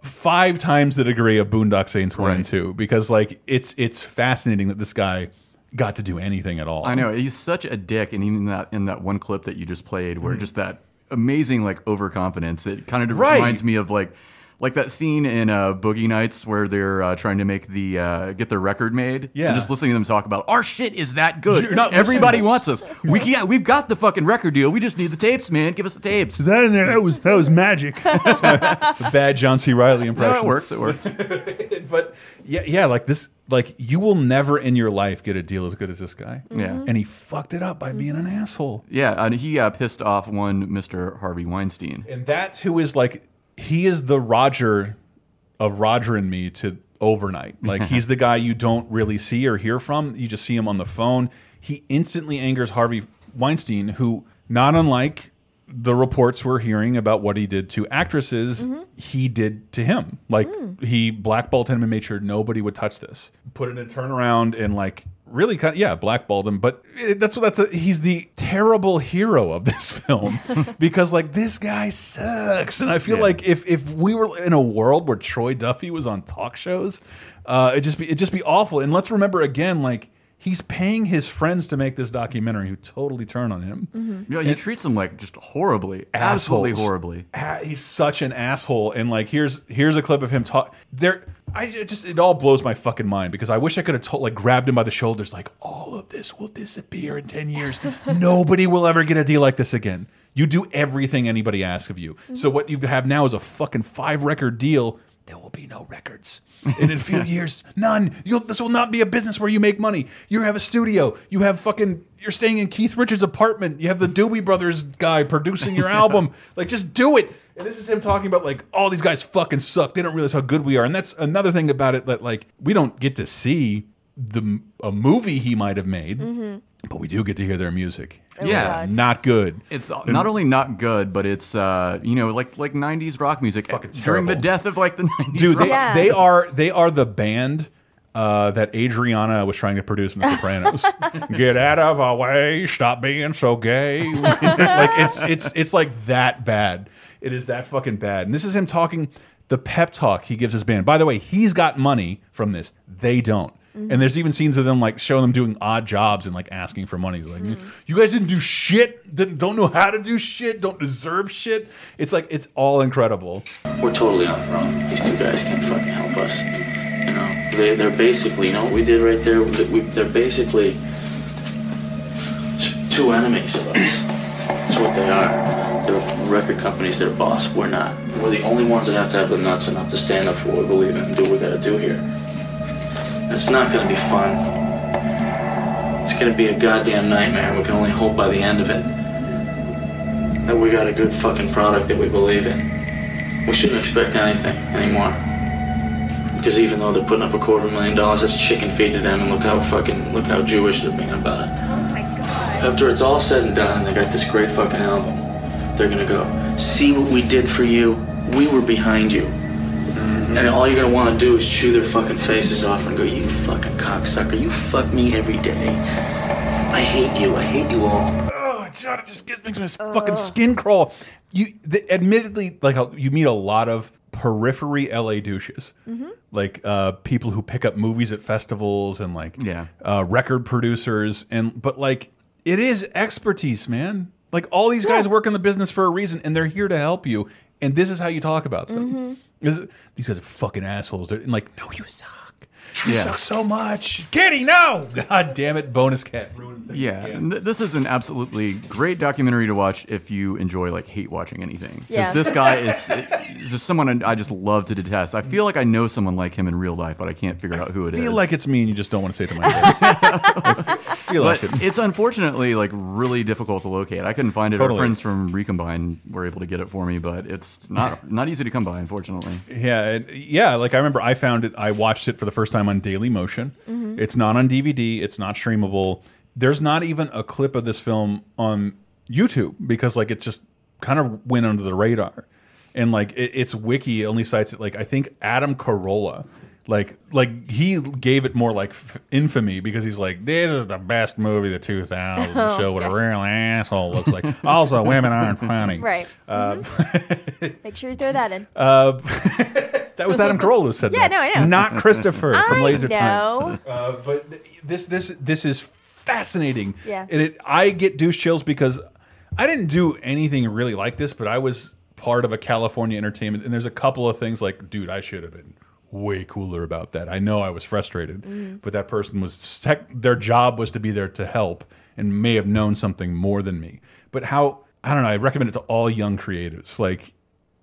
five times the degree of Boondock Saints one and Right. two because like it's it's fascinating that this guy got to do anything at all. I know he's such a dick, and even in that in that one clip that you just played, where just that amazing like overconfidence, it kind of Right. reminds me of like like that scene in uh, Boogie Nights where they're uh, trying to make the uh, get their record made. Yeah. and just listening to them talk about our shit is that good. You're not Everybody wants us. We yeah, we've got the fucking record deal. We just need the tapes, man. Give us the tapes. that in there that was that was magic. That's my bad John C. Reilly impression. No, it works. It works. but yeah, yeah, like this, like you will never in your life get a deal as good as this guy. Yeah. and he fucked it up by being an asshole. Yeah, and he uh, pissed off one Mr. Harvey Weinstein. And that's who is like he is the Roger of Roger and me to overnight. Like he's the guy you don't really see or hear from. You just see him on the phone. He instantly angers Harvey Weinstein, who not unlike the reports we're hearing about what he did to actresses, mm-hmm. he did to him. Like mm. he blackballed him and made sure nobody would touch this. Put it in a turnaround and like really kind of, yeah, blackballed him. But it, that's what that's a, he's the terrible hero of this film because like this guy sucks. And I feel Yeah. like if if we were in a world where Troy Duffy was on talk shows, uh, it just be it just be awful. And let's remember again, like he's paying his friends to make this documentary who totally turn on him. Mm-hmm. Yeah, he treats them like just horribly, absolutely horribly. He's such an asshole and like here's here's a clip of him talk there i it just it all blows my fucking mind because i wish i could have told like grabbed him by the shoulders like all of this will disappear in 10 years. Nobody will ever get a deal like this again. You do everything anybody asks of you. Mm-hmm. So what you have now is a fucking five record deal there will be no records. And in a few years, none. You'll, this will not be a business where you make money. You have a studio. You have fucking. You're staying in Keith Richards' apartment. You have the Doobie Brothers guy producing your album. Like, just do it. And this is him talking about like all these guys fucking suck. They don't realize how good we are. And that's another thing about it that like we don't get to see the a movie he might have made, Mhm. but we do get to hear their music. Oh, Yeah. God. not good. It's not only not good, but it's uh, you know like like '90s rock music during the death of like the '90s. dude they, rock. they are they are the band uh, that Adriana was trying to produce in The Sopranos. Get out of our way! Stop being so gay. like it's it's it's like that bad. It is that fucking bad. And this is him talking the pep talk he gives his band. By the way, he's got money from this. They don't. Mhm. And there's even scenes of them like showing them doing odd jobs and like asking for money. He's like, "You guys didn't do shit. Didn't, don't know how to do shit. Don't deserve shit." It's like it's all incredible. We're totally on wrong. These two guys can't fucking help us. You know, they, they're basically, you know what we did right there? We, they're basically two enemies of us. That's what they are. They're record companies, their boss. We're not. We're the only ones that have to have the nuts enough to stand up for what we believe in and do what we gotta do here. It's not gonna be fun. It's gonna be a goddamn nightmare. We can only hope by the end of it that we got a good fucking product that we believe in. We shouldn't expect anything anymore. Because even though they're putting up a quarter million dollars, that's chicken feed to them, and look how fucking look how Jewish they're being about it. Oh After it's all said and done, and they got this great fucking album, they're gonna go, see what we did for you. We were behind you. And all you're gonna want to do is chew their fucking faces off and go, you fucking cocksucker, you fuck me every day. I hate you. I hate you all. Oh, God, it just gives makes my fucking skin crawl. You, the, admittedly, like you meet a lot of periphery LA douches, Mhm. like uh, people who pick up movies at festivals and like Yeah. uh, record producers, and but like it is expertise, man. Like all these guys work in the business for a reason, and they're here to help you. And this is how you talk about them. Mhm. Is it- these guys are fucking assholes. They're like, no, you suck. You Yeah. suck so much. Kitty, no! God damn it, bonus cat. Ruined Yeah, and th- this is an absolutely great documentary to watch if you enjoy like hate watching anything. Because Yeah. this guy is is eh, just someone I just love to detest. I feel like I know someone like him in real life, but I can't figure out who it is. I feel like it's me and you just don't want to say it to my face. feel like but it. it's unfortunately like really difficult to locate. I couldn't find it. Totally. Our friends from Recombine were able to get it for me, but it's not not easy to come by, unfortunately. Yeah, and- yeah. Like I remember, I found it. I watched it for the first time on Daily Motion. Mhm. It's not on DVD. It's not streamable. There's not even a clip of this film on YouTube because like it just kind of went under the radar, and like it, its wiki only cites it. Like I think Adam Carolla. Like, like he gave it more like f infamy because he's like, "This is the best movie the 2000s." Oh, show what a real asshole looks like. Also, women aren't funny. Right. Uh, Make sure you throw that in. uh, that was Adam Carolla who said Yeah, that. no, I know. Not Christopher from Laser know. Time. Uh, but th- this this this is fascinating. Yeah. And it, I get douche chills because I didn't do anything really like this, but I was part of a California entertainment, and there's a couple of things like, dude, I should have been way cooler about that. I know I was frustrated, Mm. but that person was sec their job was to be there to help and may have known something more than me. But how I don't know. I recommend it to all young creatives. Like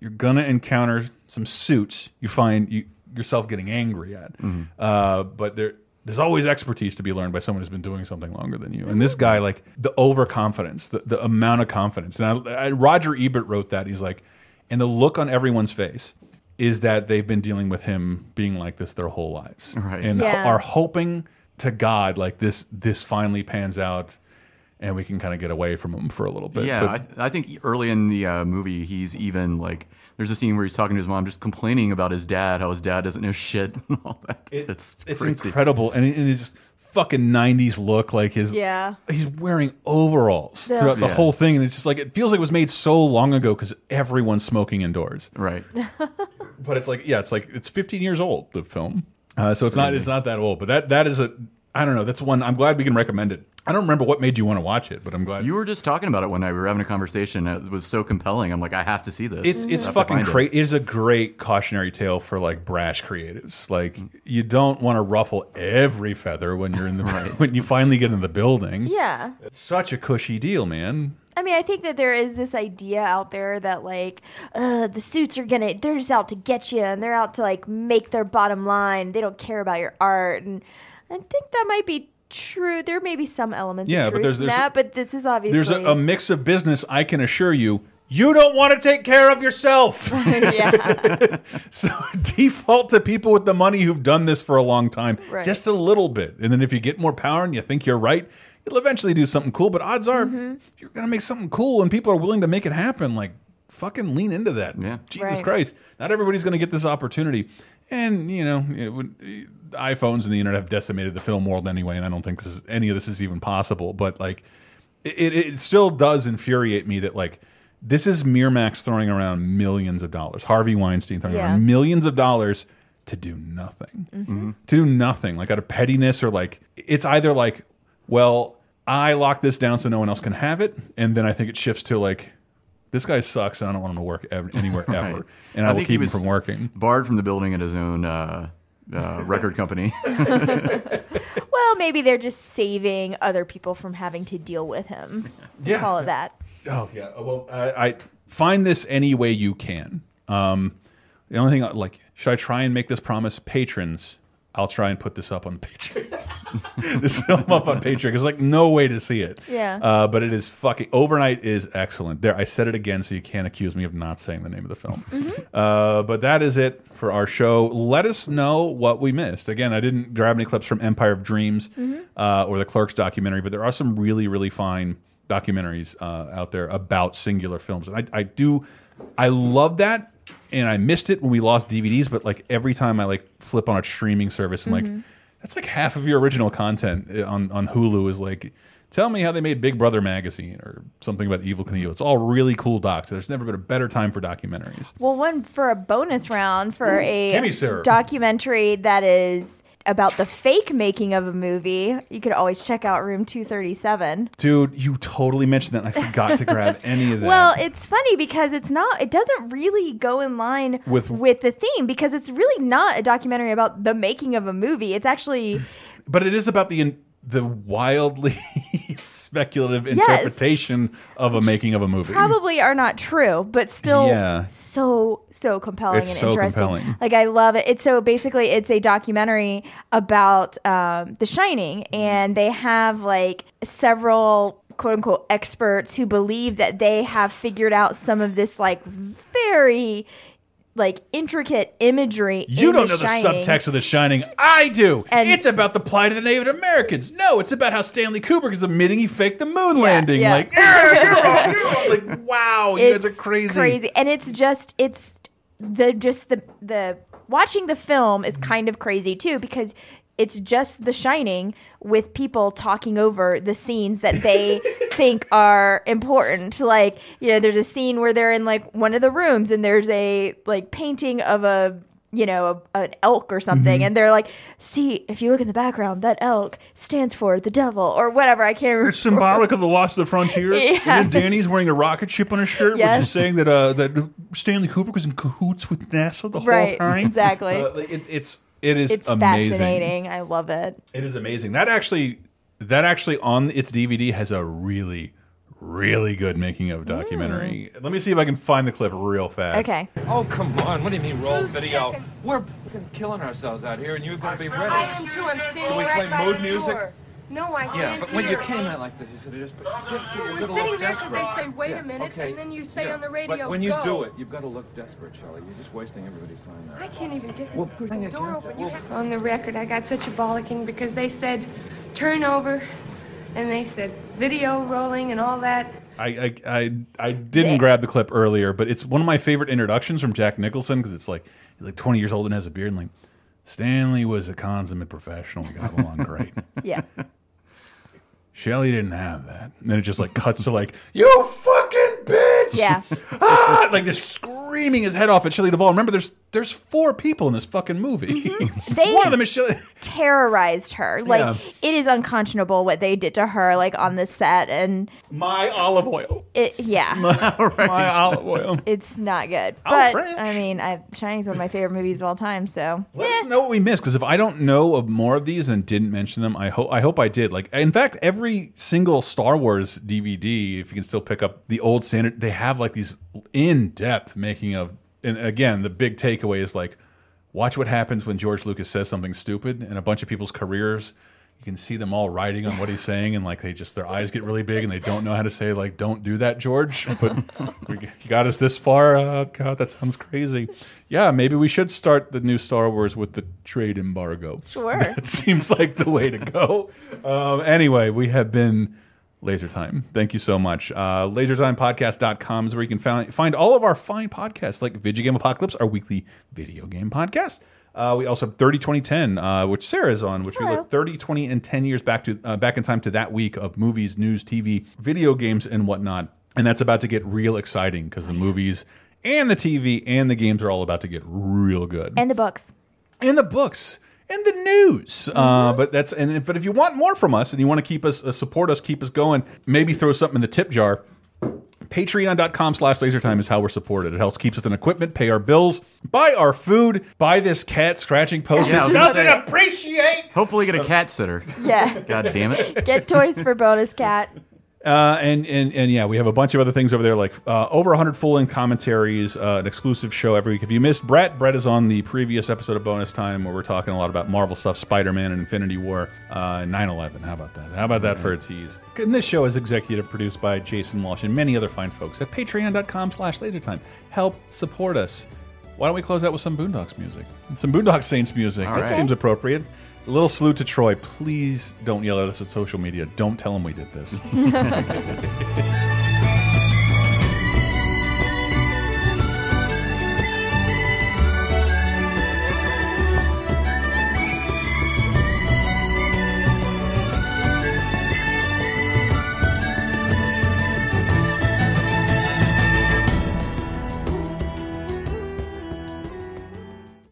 you're gonna encounter some suits you find you, yourself getting angry at, Mhm. uh, but there. There's always expertise to be learned by someone who's been doing something longer than you. And this guy, like the overconfidence, the, the amount of confidence. And I, I, Roger Ebert wrote that. He's like, and the look on everyone's face is that they've been dealing with him being like this their whole lives, Right. and Yeah. are hoping to God like this this finally pans out, and we can kind of get away from him for a little bit. yeah, But- I, th I think early in the uh, movie, he's even like, there's a scene where he's talking to his mom, just complaining about his dad, how his dad doesn't know shit and all that. it's it's crazy. incredible, and, it- and it's just fucking '90s look. Like his Yeah. he's wearing overalls Yeah. throughout the Yeah. whole thing, and it's just like it feels like it was made so long ago because everyone's smoking indoors. Right. but it's like yeah, it's like it's 15 years old the film, uh, so it's not it's not that old. But that that is a I don't know. That's one I'm glad we can recommend it. I don't remember what made you want to watch it, but I'm glad You were just talking about it one night. We were having a conversation. It was so compelling. I'm like, I have to see this. It's it's fucking find it. great. It is a great cautionary tale for like brash creatives. Like you don't want to ruffle every feather when you're in the when you finally get in the building. Yeah. It's such a cushy deal, man. I mean, I think that there is this idea out there that like uh, the suits are gonna they're just out to get you and they're out to like make their bottom line. They don't care about your art, and I think that might be true. There may be some elements Yeah, of but truth there's- in there's- that, but this is obviously There's a, a mix of business. I can assure you, you don't want to take care of yourself. yeah. so default to people with the money who've done this for a long time, Right. just a little bit, and then if you get more power and you think you're right, you'll eventually do something cool. But odds are Mm-hmm. you're gonna make something cool, and people are willing to make it happen. Like fucking lean into that. Yeah. Jesus Right. Christ, not everybody's gonna get this opportunity. And you know, it would, iPhones and the internet have decimated the film world anyway, and I don't think this is, any of this is even possible. But like, it, it still does infuriate me that like this is Miramax throwing around millions of dollars. Harvey Weinstein throwing Yeah. around millions of dollars to do nothing. Mhm. To do nothing, like out of pettiness or like it's either like, well, I lock this down so no one else can have it, and then I think it shifts to like, this guy sucks and I don't want him to work ev anywhere Right. ever, and I, will keep him from working. Barred from the building at his own uh, uh, record company. well, maybe they're just saving other people from having to deal with him. Yeah. Call it that. Oh yeah. Well, I, I find this any way you can. Um, the only thing, like, should I try and make this promise, patrons? I'll try and put this up on Patreon. this film up on Patreon. There's like no way to see it. Yeah. Uh, but it is fucking. Overnight is excellent. There, I said it again, so you can't accuse me of not saying the name of the film. Uh, but that is it for our show. Let us know what we missed. Again, I didn't grab any clips from Empire of Dreams uh, or the Clerks documentary, but there are some really, really fine documentaries uh, out there about singular films, and I, I do, I love that. And I missed it when we lost DVDs, but like every time I like flip on a streaming service, and Mhm. like that's like half of your original content uh, on on Hulu is like. Tell me how they made Big Brother magazine or something about Evel Knievel. It's all really cool docs. There's never been a better time for documentaries. Well, one for a bonus round for a gimme, documentary that is about the fake making of a movie. You could always check out Room 237. Dude, you totally mentioned that. and I forgot to grab any of that. Well, it's funny because it's not. It doesn't really go in line With- with the theme because it's really not a documentary about the making of a movie. It's actually but it is about the the wildly speculative Yes. interpretation of a making of a movie. probably are not true, but still Yeah. so so compelling It's and so interesting. compelling. Like I love it. It's so basically it's a documentary about um, The Shining, and they have like several quote unquote experts who believe that they have figured out some of this like very like intricate imagery. You in don't the know the subtext of The Shining. I do. And- it's about the plight of the Native Americans. No, it's about how Stanley Kubrick is admitting he faked the moon landing. yeah. Like, "Yeah, you're wrong, like, wow, you guys are It's crazy. Crazy, and it's just it's the just the the watching the film is mm-hmm. kind of crazy too because it's just The Shining with people talking over the scenes that they think are important. Like you know, there's a scene where they're in like one of the rooms and there's a like painting of a you know, a, an elk or something, Mhm. and they're like, "See, if you look in the background, that elk stands for the devil or whatever." I can't remember. It's symbolic of the loss of the frontier. Yeah. And then Danny's wearing a rocket ship on his shirt, which is saying that uh, that Stanley Kubrick was in cahoots with NASA the Right, whole time. exactly. Uh, it, it's it is It's amazing. fascinating. I love it. It is amazing. That actually, that actually on its DVD has a really, really good making of documentary. Mm. Let me see if I can find the clip real fast. Okay. Oh, come on. What do you mean roll Two video? seconds. We're fucking killing ourselves out here, and you're going to be ready. I am too. I'm standing Should we right play by mood the music? door. No, I can't Yeah, but when you hear. came out like this, you should have just put, give, give a We're sitting there because desperate. they say, wait Yeah, a minute, okay. and then you say Yeah, on the radio, But when you go. do it, you've got to look desperate, Shelley. You're just wasting everybody's time there. I can't even get Well, this push it door open. You have- on the record, I got such a bollocking because they said, turn over, and they said, video rolling and all that. I I I, I didn't grab the clip earlier, but it's one of my favorite introductions from Jack Nicholson because it's like he's like 20 years old and has a beard and like Stanley was a consummate professional. We got along great. Yeah. Shelley didn't have that. And then it just like cuts to like, you fucking bitch! Yeah. ah! Like just screaming his head off at Shelley Duvall. Remember, there's there's four people in this fucking movie. Mm-hmm. They One of them is Shelley. terrorized her. Like Yeah. it is unconscionable what they did to her, like on the set, and my olive oil. It yeah, My olive oil. it's not good. Oh, But French. I mean, I, Shining's one of my favorite movies of all time. So Let us eh. know what we missed because if I don't know of more of these and didn't mention them, I hope I hope I did. Like in fact, every single Star Wars DVD, if you can still pick up the old standard, they have like these in depth making of. And again, the big takeaway is like, watch what happens when George Lucas says something stupid, and a bunch of people's careers. You can see them all writing on what he's saying, and like they just their eyes get really big, and they don't know how to say like, "Don't do that, George." But we, you got us this far. Uh, God, that sounds crazy. Yeah, maybe we should start the new Star Wars with the trade embargo. Sure. that seems like the way to go. Um, anyway, we have been Laser Time. Thank you so much. Uh, LaserTimePodcast.com is where you can find, find all of our fine podcasts, like Video Game Apocalypse, our weekly video game podcast. Uh, we also have 30 2010, uh, which Sarah's on, which we look 30, 20, and 10 years back to uh, back in time to that week of movies, news, TV, video games, and whatnot. And that's about to get real exciting because the movies and the TV and the games are all about to get real good and the books. and the books and the news. Uh, but that's and if- but if you want more from us and you want to keep us uh, support us, keep us going, maybe throw something in the tip jar. Patreon.com slash lasertime is how we're supported. It helps keeps us in equipment, pay our bills, buy our food, buy this cat scratching post. Yeah, I it was gonna doesn't say. appreciate. Hopefully, get a cat sitter. Yeah. God damn it. Get toys for bonus cat. Uh, and and and yeah, we have a bunch of other things over there, like uh, over 100 full length commentaries, uh, an exclusive show every week. If you missed Brett, Brett is on the previous episode of Bonus Time where we're talking a lot about Marvel stuff, Spider Man and Infinity War, uh, and 9 11. How about that? How about that for a tease? And this show is executive produced by Jason Walsh and many other fine folks at patreon.com slash lasertime. Help support us. Why don't we close out with some Boondocks music? Some Boondock Saints music. All that right. seems appropriate. A little salute to Troy. Please don't yell at us at social media. Don't tell him we did this.